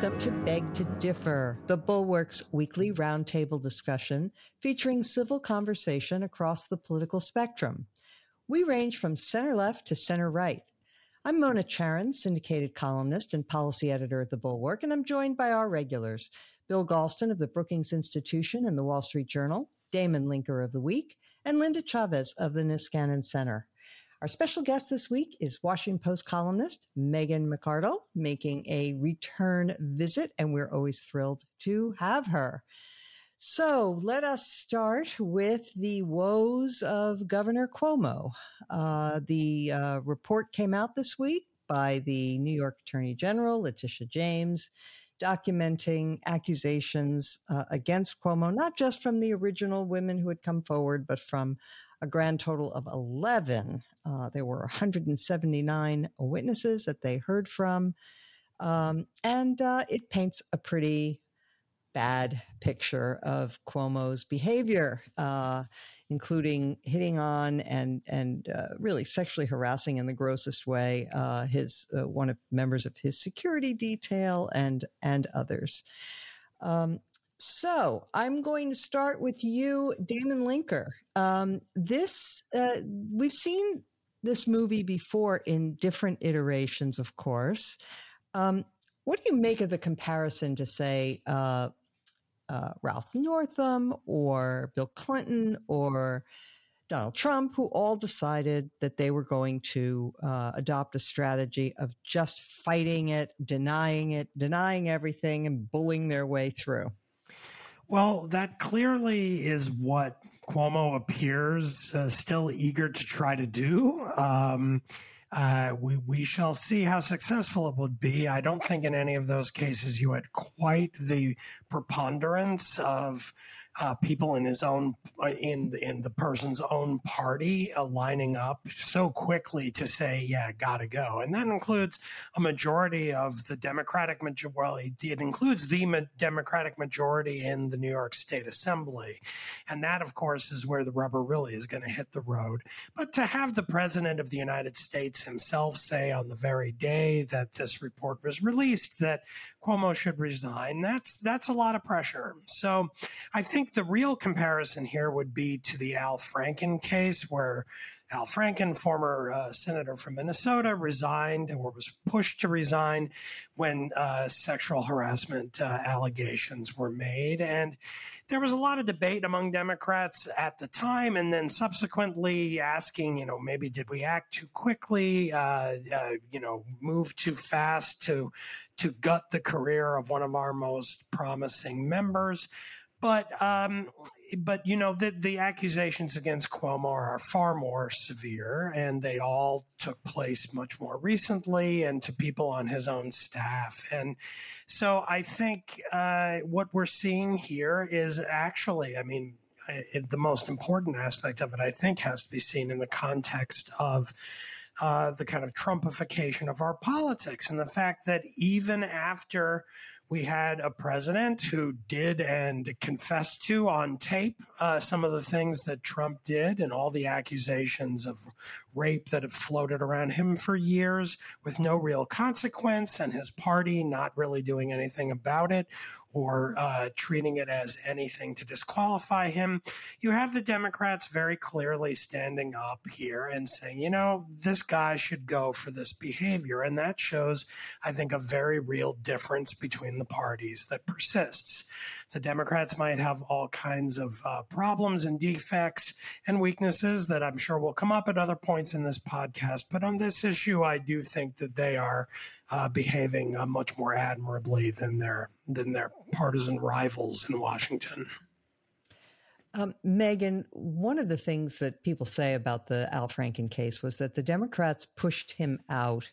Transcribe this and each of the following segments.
Welcome to Beg to Differ, the Bulwark's weekly roundtable discussion featuring civil conversation across the political spectrum. We range from center left to center right. I'm Mona Charen, syndicated columnist and policy editor at the Bulwark, and I'm joined by our regulars, Bill Galston of the Brookings Institution and the Wall Street Journal, Damon Linker of The Week, and Linda Chavez of the Niskanen Center. Our special guest this week is Washington Post columnist Megan McArdle making a return visit, and we're always thrilled to have her. So let us start with the woes of Governor Cuomo. Uh, the uh, report came out this week by the New York Attorney General, Letitia James, documenting accusations uh, against Cuomo, not just from the original women who had come forward, but from a grand total of 11. Uh, there were 179 witnesses that they heard from. Um, and uh, it paints a pretty bad picture of Cuomo's behavior, uh, including hitting on and and uh, really sexually harassing in the grossest way uh, his uh, one of members of his security detail and and others. Um, so I'm going to start with you, Damon Linker. Um, this uh, we've seen this movie before in different iterations, of course. Um, what do you make of the comparison to say uh, uh, Ralph Northam or Bill Clinton or Donald Trump, who all decided that they were going to uh, adopt a strategy of just fighting it, denying it, denying everything, and bullying their way through? Well, that clearly is what Cuomo appears uh, still eager to try to do. Um, uh, we we shall see how successful it would be. I don't think in any of those cases you had quite the preponderance of uh, people in his own uh, in in the person's own party lining up so quickly to say, "Yeah, gotta go," and that includes a majority of the Democratic majority. Well, it includes the ma- Democratic majority in the New York State Assembly, and that, of course, is where the rubber really is going to hit the road. But to have the President of the United States himself say on the very day that this report was released that Cuomo should resign, that's that's a lot of pressure. So, I think the real comparison here would be to the Al Franken case, where Al Franken, former uh, senator from Minnesota, resigned or was pushed to resign when uh, sexual harassment uh, allegations were made. And there was a lot of debate among Democrats at the time, and then subsequently asking, you know, maybe did we act too quickly, uh, uh, you know, move too fast to to gut the career of one of our most promising members. But um, but you know the the accusations against Cuomo are far more severe, and they all took place much more recently, and to people on his own staff. And so I think uh, what we're seeing here is actually, I mean, the most important aspect of it, I think, has to be seen in the context of. Uh, the kind of Trumpification of our politics and the fact that even after we had a president who did and confessed to on tape uh, some of the things that Trump did and all the accusations of rape that have floated around him for years with no real consequence and his party not really doing anything about it or uh, treating it as anything to disqualify him. You have the Democrats very clearly standing up here and saying, you know, this guy should go for this behavior. And that shows, I think, a very real difference between the parties that persists. The Democrats might have all kinds of uh, problems and defects and weaknesses that I'm sure will come up at other points in this podcast. But on this issue, I do think that they are uh, behaving uh, much more admirably than their than their partisan rivals in Washington. Um, Megan, one of the things that people say about the Al Franken case was that the Democrats pushed him out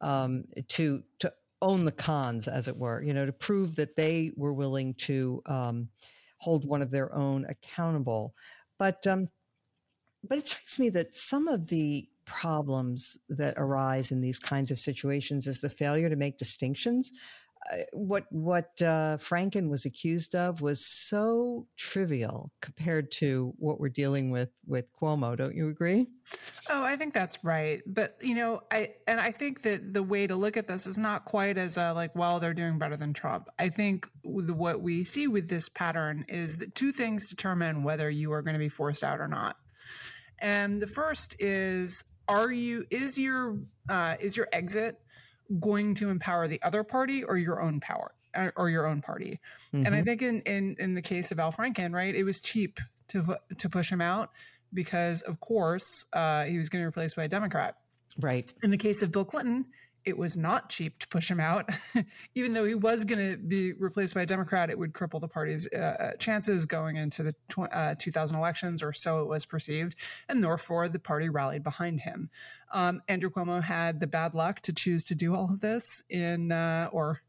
um, to to own the cons, as it were, you know, to prove that they were willing to um, hold one of their own accountable. But um, but it strikes me that some of the problems that arise in these kinds of situations is the failure to make distinctions what what uh, Franken was accused of was so trivial compared to what we're dealing with with Cuomo. Don't you agree? Oh, I think that's right. But you know, I and I think that the way to look at this is not quite as a, like, well, they're doing better than Trump. I think what we see with this pattern is that two things determine whether you are going to be forced out or not. And the first is, are you is your uh, is your exit going to empower the other party or your own power uh, or your own party. Mm-hmm. And I mm-hmm. think in, in in the case of Al Franken, right, it was cheap to to push him out because, of course, uh, he was going to be replaced by a Democrat. Right. In the case of Bill Clinton, it was not cheap to push him out. Even though he was going to be replaced by a Democrat, it would cripple the party's uh, uh chances going into the tw- uh, 2000 elections, or so it was perceived. And therefore, the party rallied behind him. Um, Andrew Cuomo had the bad luck to choose to do all of this in, uh, or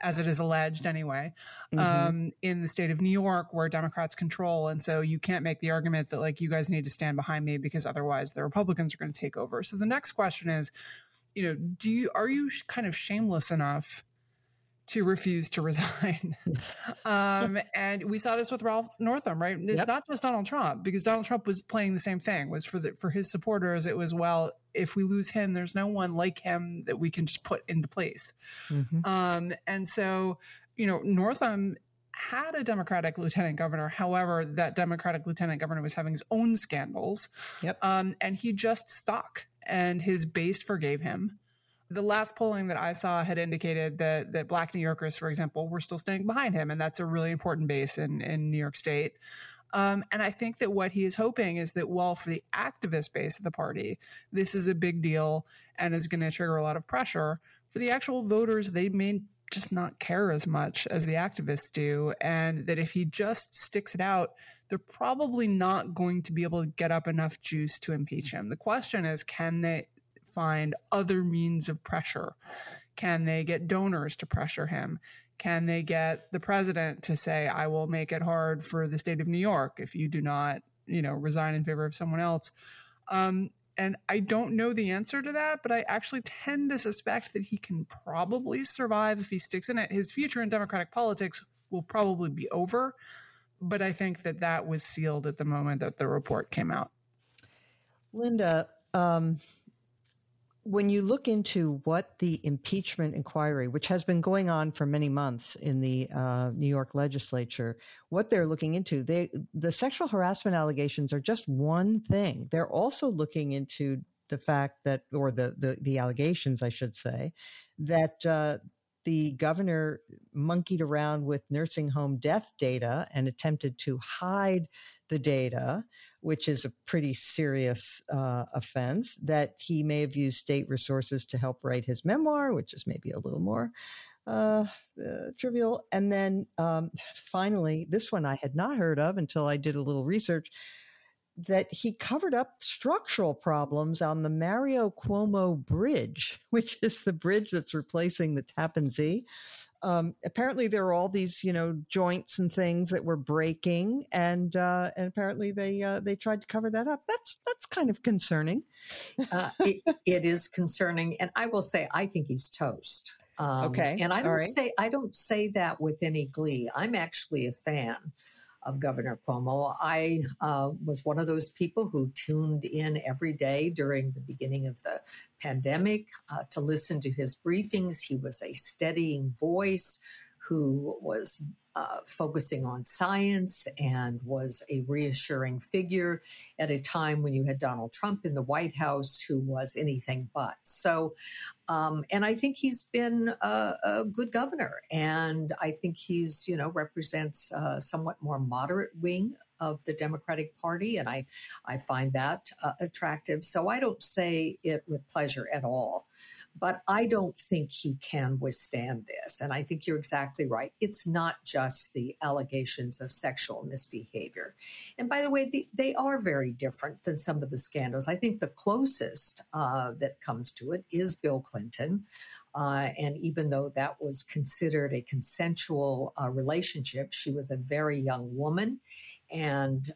as it is alleged anyway, mm-hmm. um, in the state of New York, where Democrats control. And so you can't make the argument that, like, you guys need to stand behind me because otherwise the Republicans are going to take over. So the next question is, you know, do you are you kind of shameless enough to refuse to resign? um, and we saw this with Ralph Northam, right? It's yep. not just Donald Trump because Donald Trump was playing the same thing. Was for the for his supporters, it was well, if we lose him, there's no one like him that we can just put into place. Mm-hmm. Um, and so, you know, Northam had a Democratic lieutenant governor. However, that Democratic lieutenant governor was having his own scandals. Yep. Um, and he just stuck and his base forgave him. The last polling that I saw had indicated that that Black New Yorkers, for example, were still standing behind him, and that's a really important base in in New York State. Um, and I think that what he is hoping is that while for the activist base of the party, this is a big deal and is going to trigger a lot of pressure, for the actual voters, they may just not care as much as the activists do. And that if he just sticks it out, they're probably not going to be able to get up enough juice to impeach him. The question is can they find other means of pressure? Can they get donors to pressure him? Can they get the president to say, I will make it hard for the state of New York if you do not, you know, resign in favor of someone else? Um, and I don't know the answer to that, but I actually tend to suspect that he can probably survive if he sticks in it. His future in Democratic politics will probably be over but I think that that was sealed at the moment that the report came out. Linda, um, when you look into what the impeachment inquiry, which has been going on for many months in the uh, New York legislature, what they're looking into, they the sexual harassment allegations are just one thing. They're also looking into the fact that, or the the, the allegations, I should say, that uh, the governor monkeyed around with nursing home death data and attempted to hide the data, which is a pretty serious uh, offense, that he may have used state resources to help write his memoir, which is maybe a little more uh, uh, trivial. And then um, finally, this one I had not heard of until I did a little research that he covered up structural problems on the Mario Cuomo Bridge, which is the bridge that's replacing the Tappan Zee. Um, apparently, there are all these, you know, joints and things that were breaking, and uh, and apparently they uh, they tried to cover that up. That's that's kind of concerning. uh, it, it is concerning, and I will say I think he's toast. Um, okay, and I don't right. say I don't say that with any glee. I'm actually a fan of Governor Cuomo. I uh, was one of those people who tuned in every day during the beginning of the pandemic uh, to listen to his briefings. He was a steadying voice who was uh, focusing on science and was a reassuring figure at a time when you had Donald Trump in the White House, who was anything but. So, um, and I think he's been a, a, good governor, and I think he's you know represents a somewhat more moderate wing of the Democratic Party, and I I find that uh, attractive. So I don't say it with pleasure at all. But I don't think he can withstand this. And I think you're exactly right. It's not just the allegations of sexual misbehavior. And by the way, the, they are very different than some of the scandals. I think the closest uh, that comes to it is Bill Clinton. Uh, and even though that was considered a consensual uh, relationship, she was a very young woman. And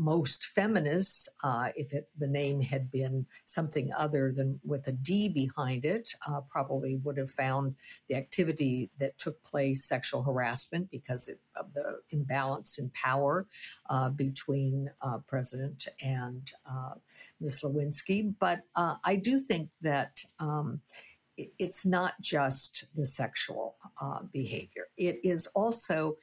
most feminists, uh, if it, the name had been something other than with a D behind it, uh, probably would have found the activity that took place sexual harassment because of the imbalance in power uh, between uh, President and uh, Ms. Lewinsky. But uh, I do think that. Um, it's not just the sexual behavior. It is also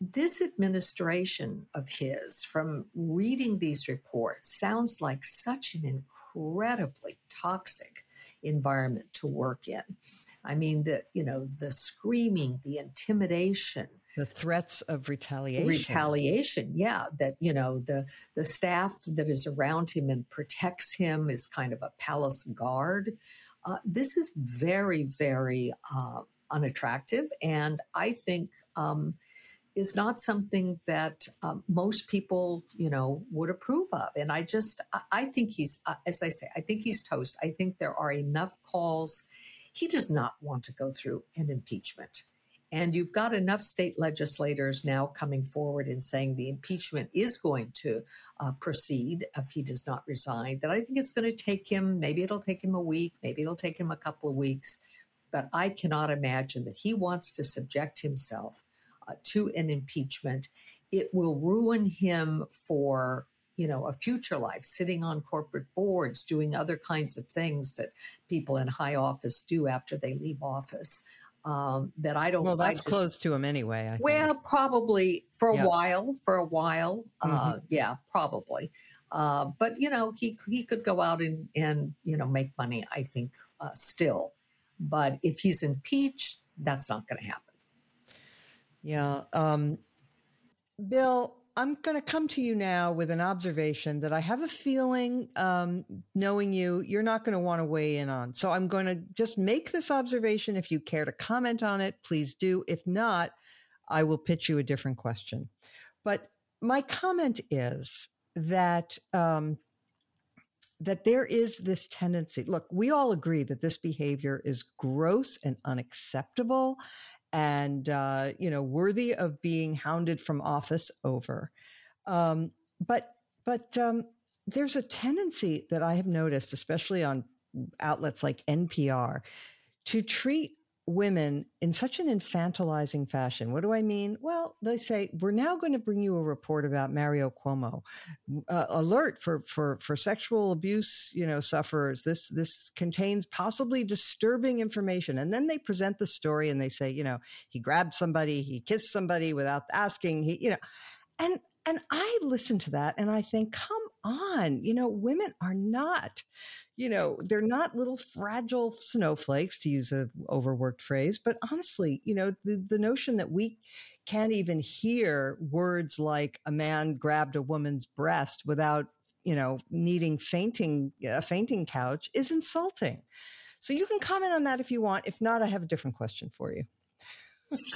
this administration of his, from reading these reports, sounds like such an incredibly toxic environment to work in. I mean, the you know the screaming, the intimidation, the threats of retaliation. Retaliation, yeah. That you know the the staff that is around him and protects him is kind of a palace guard. Uh, this is very, very uh, unattractive, and I think. Um, is not something that um, most people, you know, would approve of. And I just, I, think he's, uh, as I say, I think he's toast. I think there are enough calls. He does not want to go through an impeachment. And you've got enough state legislators now coming forward and saying the impeachment is going to uh, proceed if he does not resign. That I think it's going to take him, maybe it'll take him a week, maybe it'll take him a couple of weeks. But I cannot imagine that he wants to subject himself to an impeachment, it will ruin him for you know a future life sitting on corporate boards doing other kinds of things that people in high office do after they leave office um, that I don't. Well, that's just, close to him anyway. well, probably for a while. For a while, uh, mm-hmm. uh, yeah, probably. Uh, but you know, he he could go out and and you know make money. I think uh, still, but if he's impeached, that's not going to happen. Yeah. Um, Bill, I'm going to come to you now with an observation that I have a feeling, um, knowing you, you're not going to want to weigh in on. So I'm going to just make this observation. If you care to comment on it, please do. If not, I will pitch you a different question. But my comment is that um, that there is this tendency. Look, we all agree that this behavior is gross and unacceptable, and uh, you know worthy of being hounded from office over. Um, but but um, there's a tendency that I have noticed, especially on outlets like NPR, to treat women in such an infantilizing fashion. What do I mean? Well, they say we're now going to bring you a report about Mario Cuomo. Uh, alert for for for sexual abuse, you know, sufferers. This this contains possibly disturbing information. And then they present the story and they say, you know, he grabbed somebody, he kissed somebody without asking. He, you know, and and I listen to that and I think, come on, you know, women are not you know, they're not little fragile snowflakes, to use a overworked phrase. But honestly, you know, the, the notion that we can't even hear words like a man grabbed a woman's breast without, you know, needing fainting, a fainting couch is insulting. So you can comment on that if you want. If not, I have a different question for you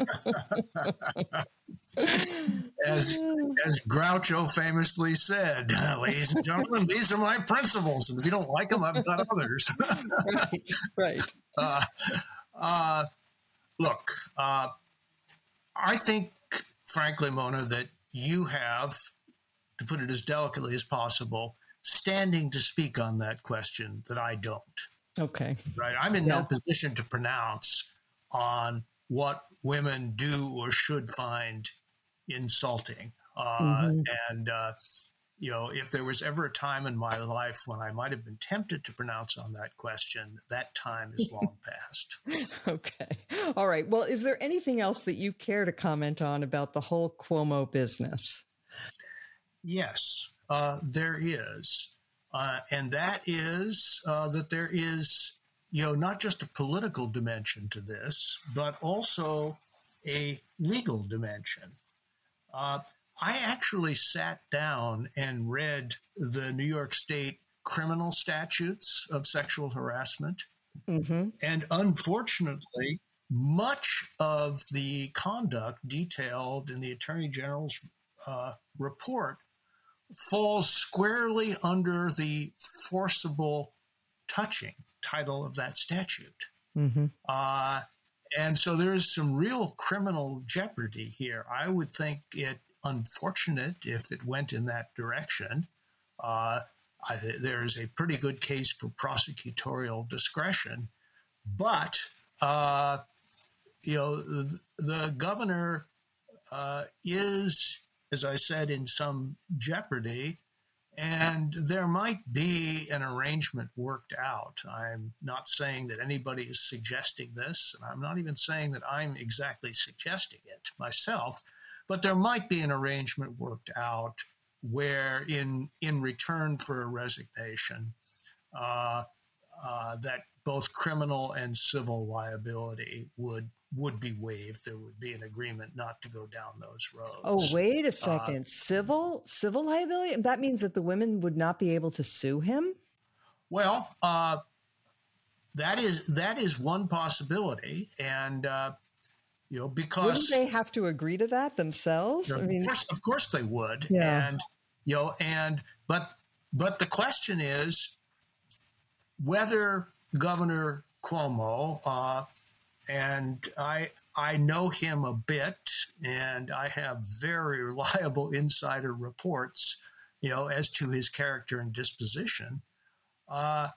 as as Groucho famously said, ladies and gentlemen, these are my principles, and if you don't like them, I've got others. right, right. Uh, uh, look, uh, I think, frankly, Mona, that you have, to put it as delicately as possible, standing to speak on that question that I don't. Okay. Right. I'm in yeah. no position to pronounce on what women do or should find insulting. Uh, mm-hmm. And, uh, you know, if there was ever a time in my life when I might have been tempted to pronounce on that question, that time is long past. okay. All right. Well, is there anything else that you care to comment on about the whole Cuomo business? Yes, uh, there is. Uh, and that is uh, that there is you know, not just a political dimension to this, but also a legal dimension. Uh, I actually sat down and read the New York State criminal statutes of sexual harassment. Mm-hmm. And unfortunately, much of the conduct detailed in the Attorney General's uh, report falls squarely under the forcible touching title of that statute. Mm-hmm. Uh, and so there is some real criminal jeopardy here. I would think it unfortunate if it went in that direction. Uh, I, there is a pretty good case for prosecutorial discretion, but uh, you know the, the governor uh, is, as I said, in some jeopardy, and there might be an arrangement worked out. I'm not saying that anybody is suggesting this, and I'm not even saying that I'm exactly suggesting it myself, but there might be an arrangement worked out where, in in return for a resignation, uh, uh, that both criminal and civil liability would would be waived. There would be an agreement not to go down those roads. Oh, wait a uh, second. Uh, civil civil liability? That means that the women would not be able to sue him? Well, uh, that is that is one possibility, and uh, you know because wouldn't they have to agree to that themselves? You know, I mean, of course, of course they would. Yeah. And you know, and but but the question is whether Governor Cuomo uh, and I I know him a bit, and I have very reliable insider reports, you know, as to his character and disposition. Uh,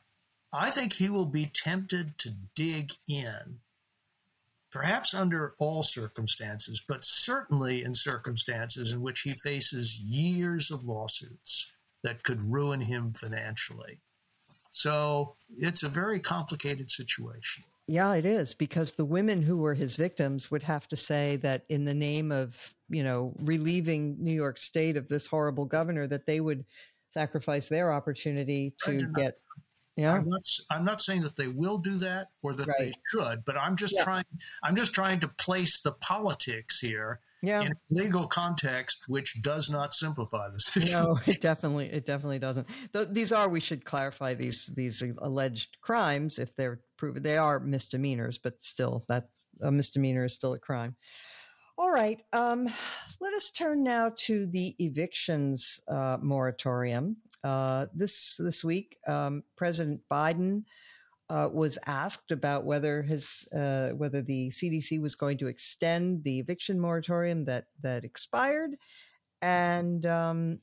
I think he will be tempted to dig in, perhaps under all circumstances, but certainly in circumstances in which he faces years of lawsuits that could ruin him financially. So it's a very complicated situation. Yeah, it is because the women who were his victims would have to say that in the name of, you know, relieving New York State of this horrible governor, that they would sacrifice their opportunity to get. Yeah, I'm not, I'm not saying that they will do that or that right. they should, but I'm just yeah. trying. I'm just trying to place the politics here yeah. in a legal context, which does not simplify the situation. No, it definitely, it definitely doesn't. these are, we should clarify these these alleged crimes if they're proven. They are misdemeanors, but still, that's a misdemeanor is still a crime. All right, um, let us turn now to the evictions uh, moratorium. Uh, this this week, um, President Biden uh, was asked about whether his uh, whether the CDC was going to extend the eviction moratorium that that expired, and um,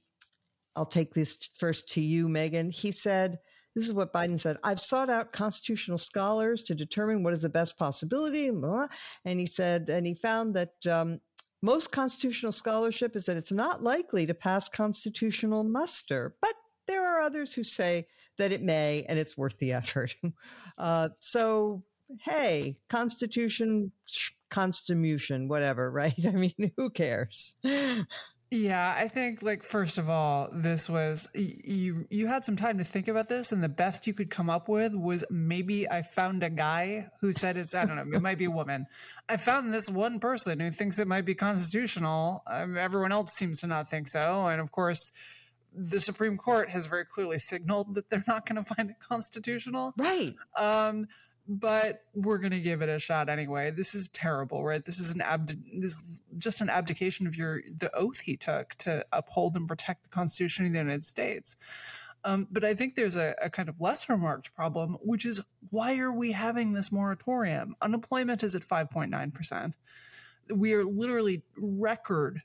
I'll take this first to you, Megan. He said. This is what Biden said. I've sought out constitutional scholars to determine what is the best possibility. And he said, and he found that um, most constitutional scholarship is that it's not likely to pass constitutional muster. But there are others who say that it may, and it's worth the effort. uh, so, hey, Constitution, Constitution, whatever, right? I mean, who cares? Yeah, I think like first of all, this was you you had some time to think about this and the best you could come up with was maybe I found a guy who said it's I don't know, it might be a woman. I found this one person who thinks it might be constitutional. Um, everyone else seems to not think so, and of course, the Supreme Court has very clearly signaled that they're not going to find it constitutional. Right. Um, but we're going to give it a shot anyway. This is terrible, right? This is an abd- this is just an abdication of your the oath he took to uphold and protect the Constitution of the United States. Um, but I think there's a, a kind of lesser remarked problem, which is why are we having this moratorium? Unemployment is at 5.9 percent. We are literally record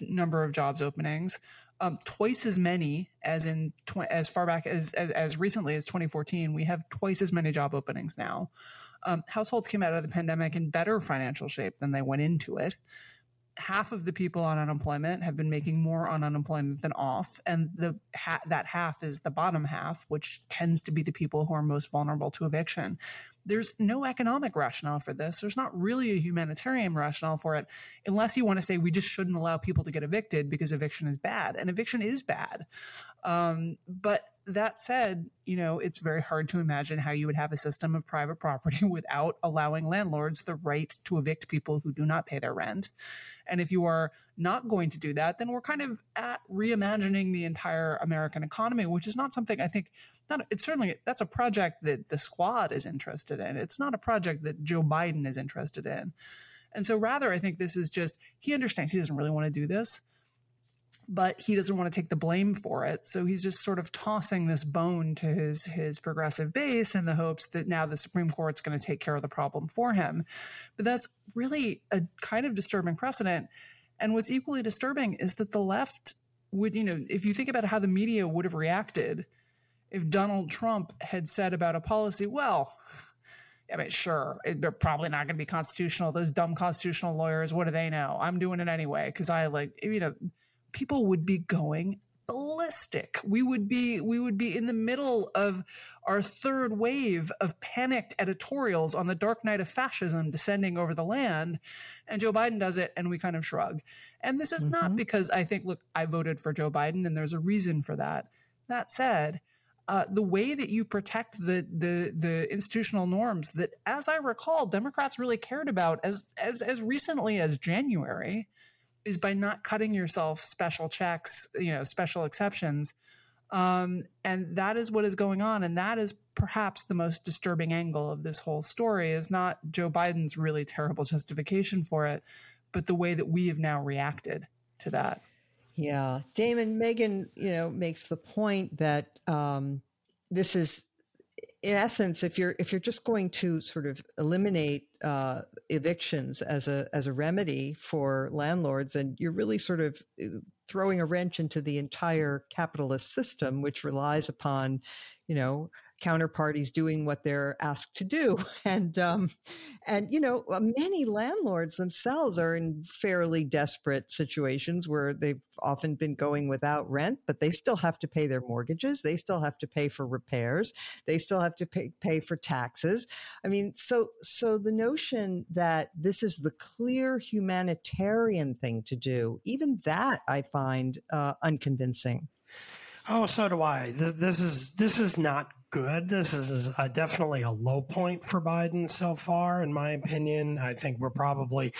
number of jobs openings um, twice as many as in tw- as far back as, as, as recently as 2014. We have twice as many job openings now. Um, households came out of the pandemic in better financial shape than they went into it. Half of the people on unemployment have been making more on unemployment than off, and the ha- that half is the bottom half, which tends to be the people who are most vulnerable to eviction there's no economic rationale for this. There's not really a humanitarian rationale for it, unless you want to say we just shouldn't allow people to get evicted because eviction is bad. And eviction is bad. Um, but that said, you know, it's very hard to imagine how you would have a system of private property without allowing landlords the right to evict people who do not pay their rent. And if you are not going to do that, then we're kind of at reimagining the entire American economy, which is not something I think not it's certainly that's a project that the squad is interested in. It's not a project that Joe Biden is interested in. And so rather I think this is just he understands he doesn't really want to do this, but he doesn't want to take the blame for it. So he's just sort of tossing this bone to his his progressive base in the hopes that now the Supreme Court's going to take care of the problem for him. But that's really a kind of disturbing precedent And what's equally disturbing is that the left would, you know, if you think about how the media would have reacted if Donald Trump had said about a policy, well, I mean, sure, they're probably not going to be constitutional. Those dumb constitutional lawyers, what do they know? I'm doing it anyway because I like, you know, people would be going ballistic. We would be we would be in the middle of our third wave of panicked editorials on the dark night of fascism descending over the land, and Joe Biden does it, and we kind of shrug. And this is mm-hmm. not because I think, look, I voted for Joe Biden, and there's a reason for that. That said, uh, the way that you protect the, the the institutional norms that, as I recall, Democrats really cared about as as as recently as January, is by not cutting yourself special checks, you know, special exceptions, um, and that is what is going on, and that is perhaps the most disturbing angle of this whole story. Is not Joe Biden's really terrible justification for it, but the way that we have now reacted to that. Yeah, Damon Megan, you know, makes the point that um, this is, in essence, if you're if you're just going to sort of eliminate uh, evictions as a as a remedy for landlords, and you're really sort of uh, throwing a wrench into the entire capitalist system, which relies upon, you know, counterparties doing what they're asked to do. And, um, and, you know, uh, many landlords themselves are in fairly desperate situations where they've often been going without rent, but they still have to pay their mortgages. They still have to pay for repairs. They still have to pay, pay for taxes. I mean, so, so the notion that this is the clear humanitarian thing to do, even that I find uh, unconvincing. Oh, so do I. This is this is not good. This is a, definitely a low point for Biden so far, in my opinion. I think we're probably,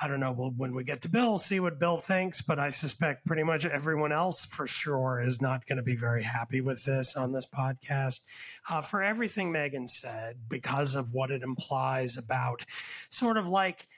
I don't know, we'll, when we get to Bill, see what Bill thinks, but I suspect pretty much everyone else for sure is not going to be very happy with this on this podcast. Uh, for everything Megan said, because of what it implies about sort of like,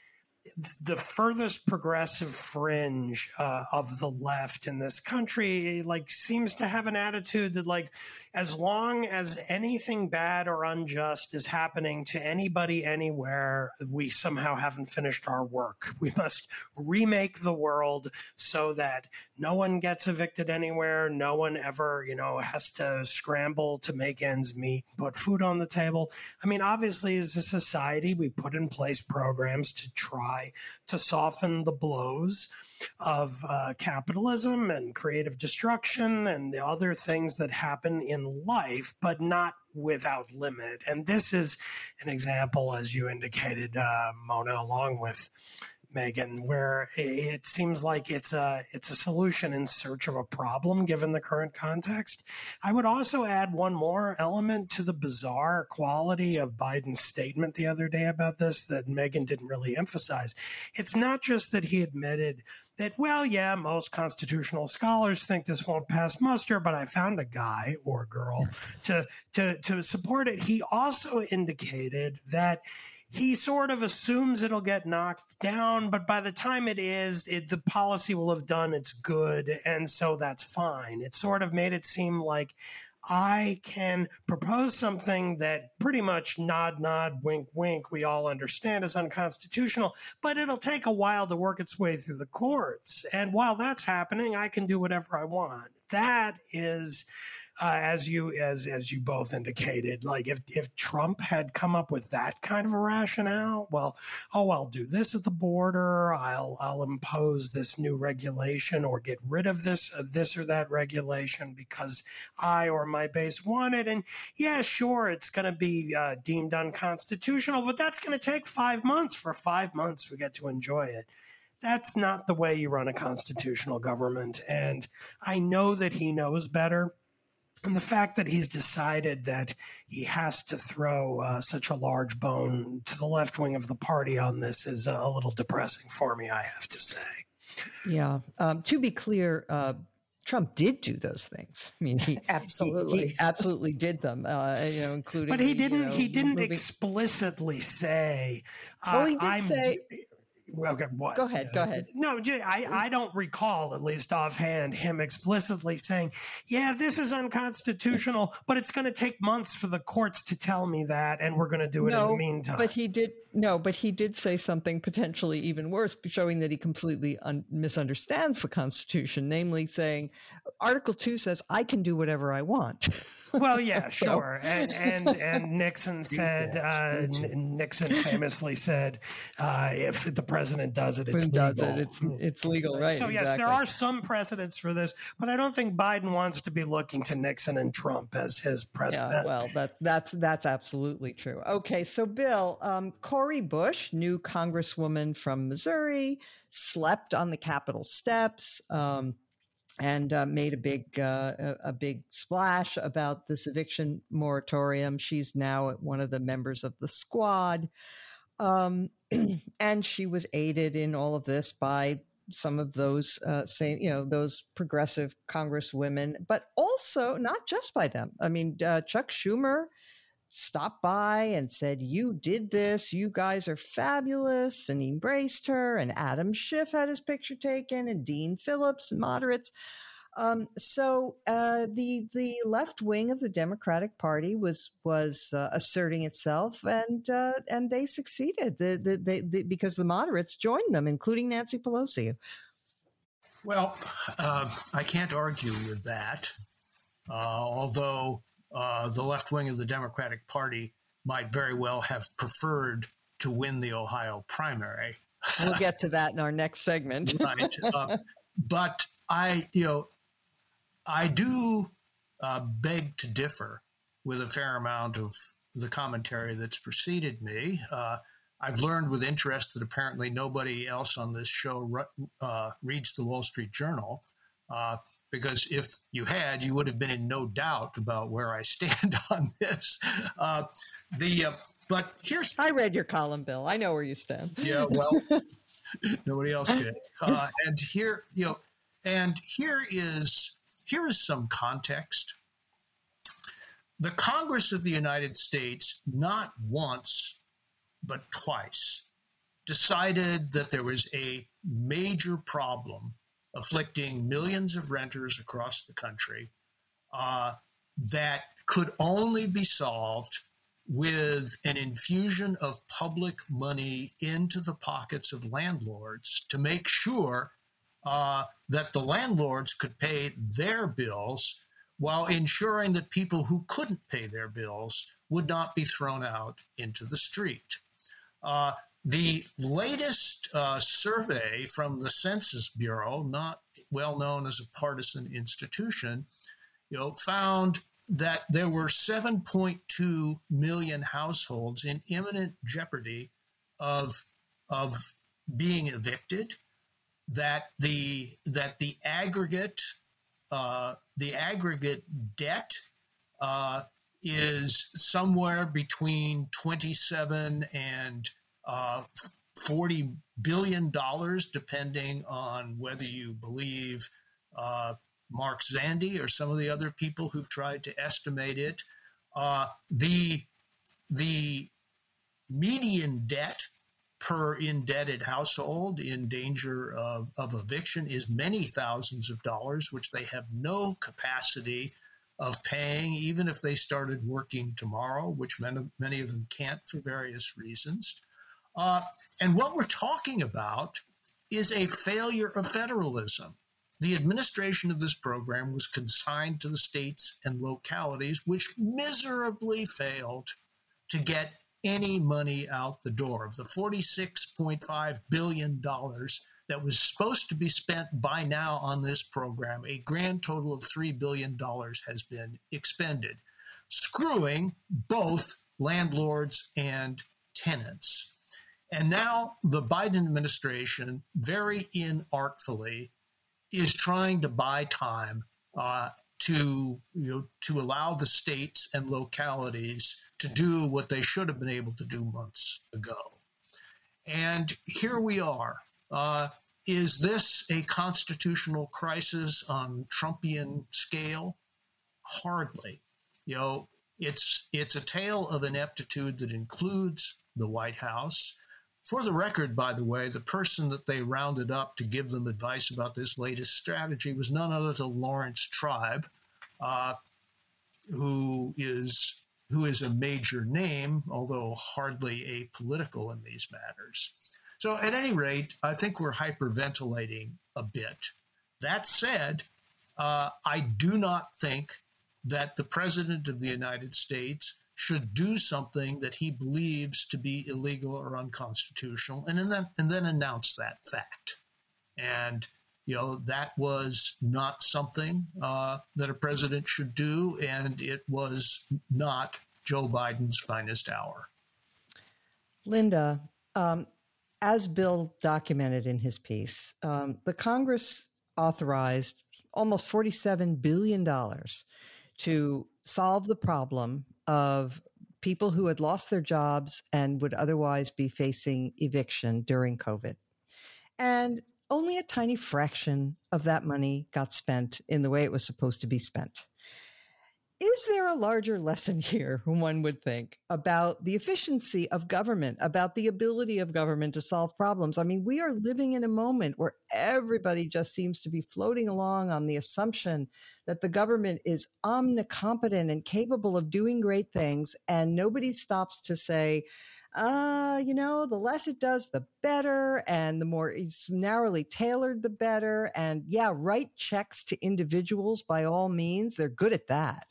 the furthest progressive fringe uh, of the left in this country like seems to have an attitude that like as long as anything bad or unjust is happening to anybody anywhere, we somehow haven't finished our work. We must remake the world so that no one gets evicted anywhere. No one ever, you know, has to scramble to make ends meet, put food on the table. I mean, obviously, as a society, we put in place programs to try to soften the blows of uh, capitalism and creative destruction and the other things that happen in life, but not without limit. And this is an example, as you indicated, uh, Mona, along with Megan, where it seems like it's a it's a solution in search of a problem given the current context. I would also add one more element to the bizarre quality of Biden's statement the other day about this that Megan didn't really emphasize. It's not just that he admitted that, well, yeah, most constitutional scholars think this won't pass muster, but I found a guy or girl to, to, to support it. He also indicated that he sort of assumes it'll get knocked down, but by the time it is, it, the policy will have done its good. And so that's fine. It sort of made it seem like I can propose something that pretty much nod, nod, wink, wink, we all understand is unconstitutional, but it'll take a while to work its way through the courts. And while that's happening, I can do whatever I want. That is uh, as you as as you both indicated. Like if if Trump had come up with that kind of a rationale, well, oh, I'll do this at the border. I'll I'll impose this new regulation or get rid of this uh, this or that regulation because I or my base want it. And yeah, sure, it's going to be uh, deemed unconstitutional, but that's going to take five months. For five months, we get to enjoy it that's not the way you run a constitutional government. And I know that he knows better. And the fact that he's decided that he has to throw uh, such a large bone to the left wing of the party on this is a little depressing for me, I have to say. Yeah. Um, to be clear, uh, Trump did do those things. I mean, he absolutely, he, he absolutely did them. Uh, you know, including. But he didn't. You know, he didn't moving... explicitly say. Uh, well, he did I'm, say Okay, what? Go ahead. Go ahead. No, I, I don't recall, at least offhand, him explicitly saying, "Yeah, this is unconstitutional," but it's going to take months for the courts to tell me that, and we're going to do it no, in the meantime. But he did no, but he did say something potentially even worse, showing that he completely un- misunderstands the Constitution. Namely, saying Article Two says I can do whatever I want. well, yeah, sure. and, and and Nixon said uh, Nixon famously said, uh, "If the president does it, it's does legal. It, it's it's legal, right? So yes, exactly. there are some precedents for this, but I don't think Biden wants to be looking to Nixon and Trump as his precedent. Yeah, well, that that's that's absolutely true. Okay, so Bill, um, Bush, new Congresswoman from Missouri, slept on the Capitol steps. Um, and uh, made a big uh, a big splash about this eviction moratorium. She's now one of the members of the squad, um, and she was aided in all of this by some of those uh, same you know those progressive congresswomen, but also not just by them. I mean, uh, Chuck Schumer stopped by and said, You did this. You guys are fabulous. And he embraced her. And Adam Schiff had his picture taken, and Dean Phillips, moderates. Um, so uh, the the left wing of the Democratic Party was was uh, asserting itself, and uh, and they succeeded. The, the, the, the, because the moderates joined them, including Nancy Pelosi. Well, uh, I can't argue with that, uh, although uh, the left wing of the Democratic Party might very well have preferred to win the Ohio primary. We'll get to that in our next segment. right. Uh, but I, you know, I do uh, beg to differ with a fair amount of the commentary that's preceded me. Uh, I've learned with interest that apparently nobody else on this show uh, reads the Wall Street Journal. Because if you had, you would have been in no doubt about where I stand on this. Uh, the uh, but here's I read your column, Bill. I know where you stand. Yeah, well, nobody else did. Uh, and here, you know, and here is here is some context. The Congress of the United States, not once but twice, decided that there was a major problem afflicting millions of renters across the country uh, that could only be solved with an infusion of public money into the pockets of landlords to make sure uh, that the landlords could pay their bills while ensuring that people who couldn't pay their bills would not be thrown out into the street. Uh, the latest uh, survey from the Census Bureau, not well known as a partisan institution, you know, found that there were 7.2 million households in imminent jeopardy of, of being evicted. That the that the aggregate uh, the aggregate debt uh, is somewhere between 27 and uh, $40 billion, depending on whether you believe uh, Mark Zandi or some of the other people who've tried to estimate it. Uh, the, the median debt per indebted household in danger of, of eviction is many thousands of dollars, which they have no capacity of paying, even if they started working tomorrow, which many, many of them can't for various reasons. Uh, and what we're talking about is a failure of federalism. The administration of this program was consigned to the states and localities, which miserably failed to get any money out the door. Of the $46.5 billion that was supposed to be spent by now on this program, a grand total of $3 billion has been expended, screwing both landlords and tenants. And now the Biden administration, very inartfully, is trying to buy time uh, to you know to allow the states and localities to do what they should have been able to do months ago. And here we are. Uh, is this a constitutional crisis on Trumpian scale? Hardly. You know, it's it's a tale of ineptitude that includes the White House For the record, by the way, the person that they rounded up to give them advice about this latest strategy was none other than Laurence Tribe, uh, who is who is a major name, although hardly a political in these matters. So, at any rate, I think we're hyperventilating a bit. That said, uh, I do not think that the President of the United States should do something that he believes to be illegal or unconstitutional and then, and then announce that fact. And, you know, that was not something uh, that a president should do, and it was not Joe Biden's finest hour. Linda, um, as Bill documented in his piece, um, the Congress authorized almost $47 billion to solve the problem of people who had lost their jobs and would otherwise be facing eviction during COVID. And only a tiny fraction of that money got spent in the way it was supposed to be spent. Is there a larger lesson here, one would think, about the efficiency of government, about the ability of government to solve problems? I mean, we are living in a moment where everybody just seems to be floating along on the assumption that the government is omnicompetent and capable of doing great things, and nobody stops to say, uh, you know, the less it does, the better. And the more it's narrowly tailored, the better. And yeah, write checks to individuals by all means. They're good at that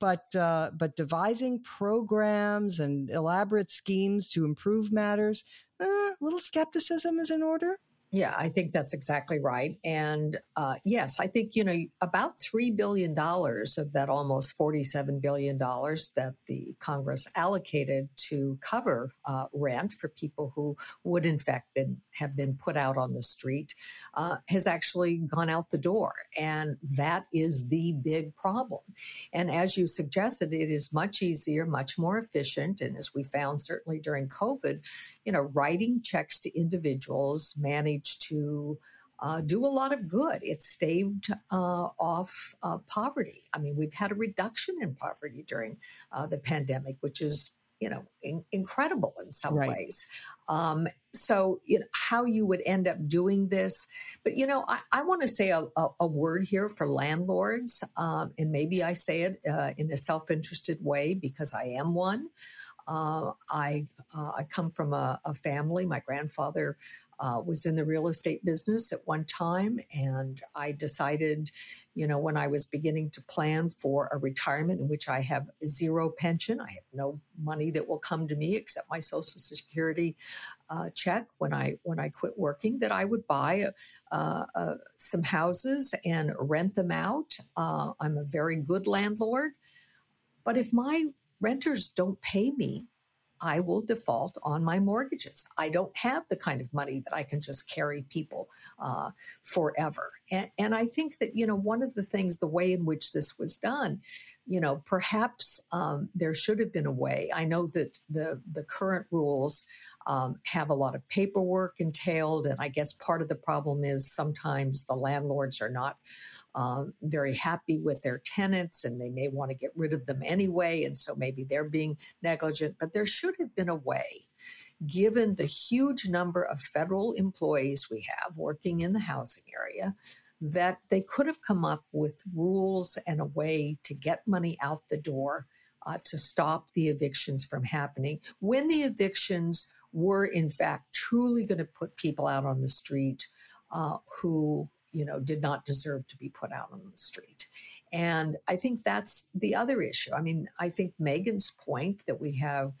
but uh, but devising programs and elaborate schemes to improve matters, a uh, little skepticism is in order. Yeah, I think that's exactly right. And uh, yes, I think, you know, about $3 billion of that almost $47 billion that the Congress allocated to cover uh, rent for people who would, in fact, been, have been put out on the street uh, has actually gone out the door. And that is the big problem. And as you suggested, it is much easier, much more efficient. And as we found certainly during COVID, you know, writing checks to individuals managed to uh, do a lot of good. It staved uh, off uh, poverty. I mean, we've had a reduction in poverty during uh, the pandemic, which is you know in- incredible in some right. ways. Um, so you know how you would end up doing this, but you know I, I want to say a, a, a, word here for landlords, um, and maybe I say it uh, in a self-interested way because I am one. Uh, I uh, I come from a, a family. My grandfather uh, was in the real estate business at one time, and I decided, you know, when I was beginning to plan for a retirement in which I have zero pension, I have no money that will come to me except my Social Security uh, check when I when I quit working, that I would buy uh, uh some houses and rent them out. Uh, I'm a very good landlord, but if my renters don't pay me, I will default on my mortgages. I don't have the kind of money that I can just carry people uh, forever. And, and, I think that, you know, one of the things, the way in which this was done, you know, perhaps um, there should have been a way. I know that the, the current rules um, have a lot of paperwork entailed. And I guess part of the problem is sometimes the landlords are not um, very happy with their tenants and they may want to get rid of them anyway. And so maybe they're being negligent. But there should have been a way, given the huge number of federal employees we have working in the housing area, that they could have come up with rules and a way to get money out the door uh, to stop the evictions from happening when the evictions were in fact truly going to put people out on the street uh, who you know did not deserve to be put out on the street. And i think that's the other issue. I mean i think megan's point that we have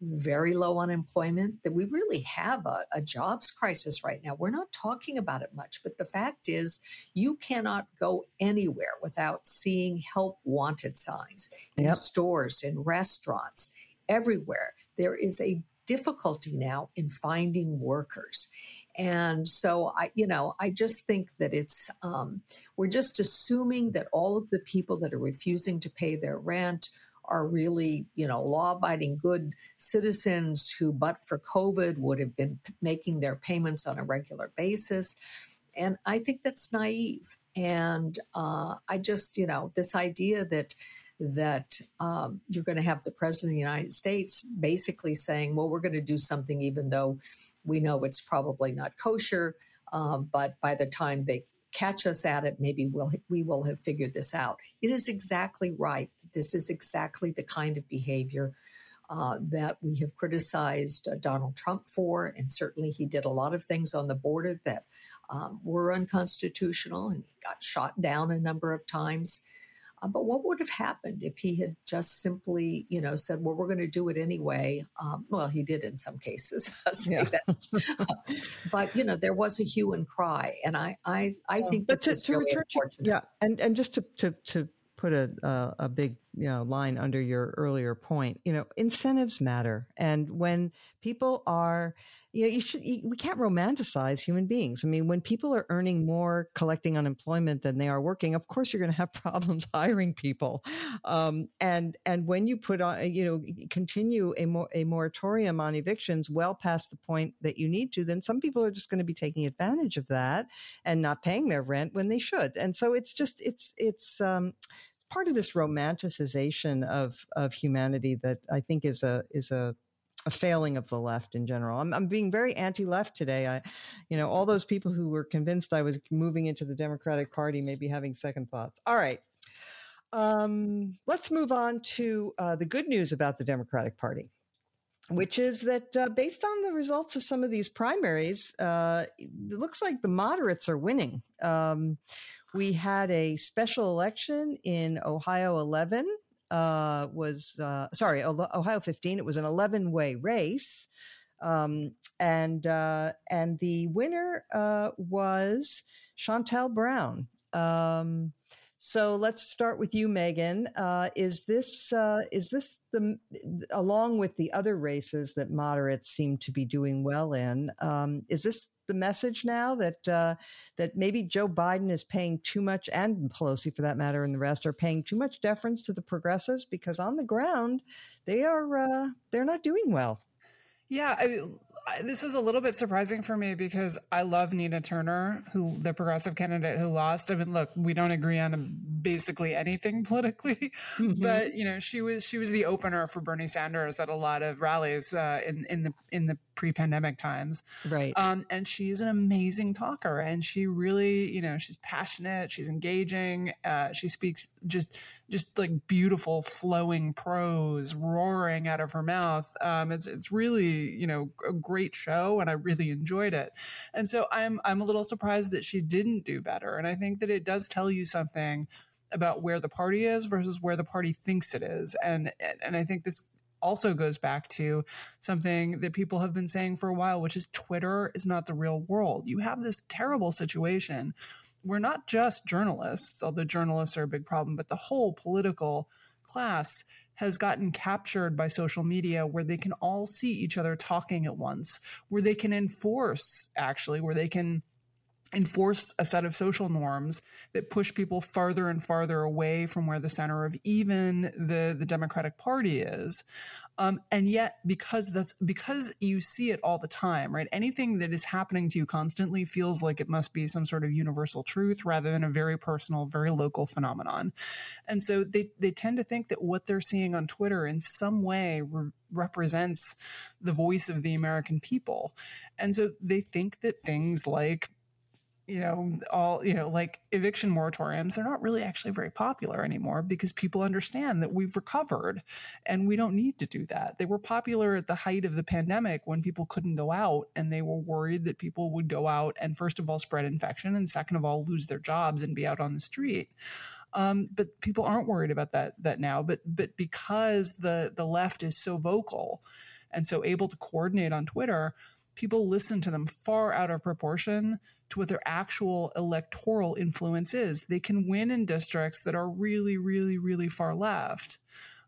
very low unemployment that we really have a, a, jobs crisis right now. We're not talking about it much but the fact is you cannot go anywhere without seeing help wanted signs in yep. stores in restaurants everywhere. There is a difficulty now in finding workers. And so I, you know, I just think that it's um, we're just assuming that all of the people that are refusing to pay their rent are really, you know, law-abiding good citizens who, but for COVID, would have been making their payments on a regular basis. And I think that's naive. And uh, I just, you know, this idea that that um, you're going to have the president of the United States basically saying, well, we're going to do something even though we know it's probably not kosher. Uh, but by the time they catch us at it, maybe we'll, we will have figured this out. It is exactly right. This is exactly the kind of behavior uh, that we have criticized uh, Donald Trump for. And certainly he did a lot of things on the border that um, were unconstitutional and he got shot down a number of times. Uh, but what would have happened if he had just simply, you know, said, "Well, we're going to do it anyway"? Um, well, he did in some cases, yeah. but you know, there was a hue and cry, and I, I, I think to, to really return, yeah, and and just to to to put a, a, a big you know line under your earlier point you know incentives matter. And when people are you know you should you, we can't romanticize human beings. I mean when people are earning more collecting unemployment than they are working of course you're going to have problems hiring people. Um, and and when you put on you know continue a a moratorium on evictions well past the point that you need to then some people are just going to be taking advantage of that and not paying their rent when they should. And so it's just it's it's um part of this romanticization of of humanity that I think is a is a a failing of the left in general. I'm, I'm being very anti-left today. I, you know, all those people who were convinced I was moving into the Democratic Party may be having second thoughts. All right, um, let's move on to uh, the good news about the Democratic Party which is that uh, based on the results of some of these primaries, uh, it looks like the moderates are winning. Um, we had a special election in Ohio 11. Uh, was uh, sorry, Ohio 15. It was an 11 way race, um, and uh, and the winner uh, was Shontel Brown. Um, so let's start with you, Megan. Uh, is this uh, is this the along with the other races that moderates seem to be doing well in? Um, is this the message now that uh, that maybe Joe Biden is paying too much, and Pelosi for that matter, and the rest are paying too much deference to the progressives because on the ground they are uh, they're not doing well. Yeah, I, this is a little bit surprising for me because I love Nina Turner, who the progressive candidate who lost. I mean, look, we don't agree on basically anything politically, mm-hmm. but you know, she was she was the opener for Bernie Sanders at a lot of rallies uh, in in the in the pre-pandemic times, right? Um, and she's an amazing talker, and she really, you know, she's passionate, she's engaging, uh, she speaks just just like beautiful flowing prose roaring out of her mouth. Um, it's it's really you know a great show, and I really enjoyed it. And so I'm I'm a little surprised that she didn't do better, and I think that it does tell you something about where the party is versus where the party thinks it is, and and I think this also goes back to something that people have been saying for a while, which is Twitter is not the real world. You have this terrible situation we're not just journalists, although journalists are a big problem, but the whole political class has gotten captured by social media where they can all see each other talking at once, where they can enforce, actually, where they can enforce a set of social norms that push people farther and farther away from where the center of even the, the Democratic Party is. Um, and yet, because that's because you see it all the time, right? Anything that is happening to you constantly feels like it must be some sort of universal truth rather than a very personal, very local phenomenon. And so they they tend to think that what they're seeing on Twitter in some way re- represents the voice of the American people. And so they think that things like you know, all, you know, like eviction moratoriums, they're not really actually very popular anymore because people understand that we've recovered and we don't need to do that. They were popular at the height of the pandemic when people couldn't go out and they were worried that people would go out and, first of all, spread infection and, second of all, lose their jobs and be out on the street. Um, but people aren't worried about that that now. But but because the the left is so vocal and so able to coordinate on Twitter, people listen to them far out of proportion to what their actual electoral influence is. They can win in districts that are really, really, really far left.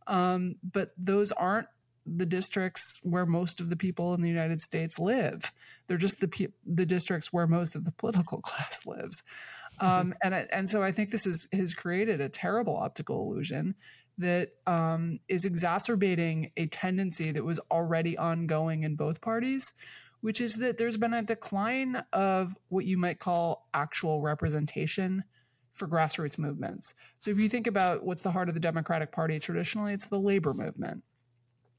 Um, but those aren't the districts where most of the people in the United States live. They're just the the districts where most of the political class lives. Um, and I, and so I think this is, has created a terrible optical illusion that um, is exacerbating a tendency that was already ongoing in both parties, which is that there's been a decline of what you might call actual representation for grassroots movements. So if you think about what's the heart of the Democratic Party traditionally, it's the labor movement.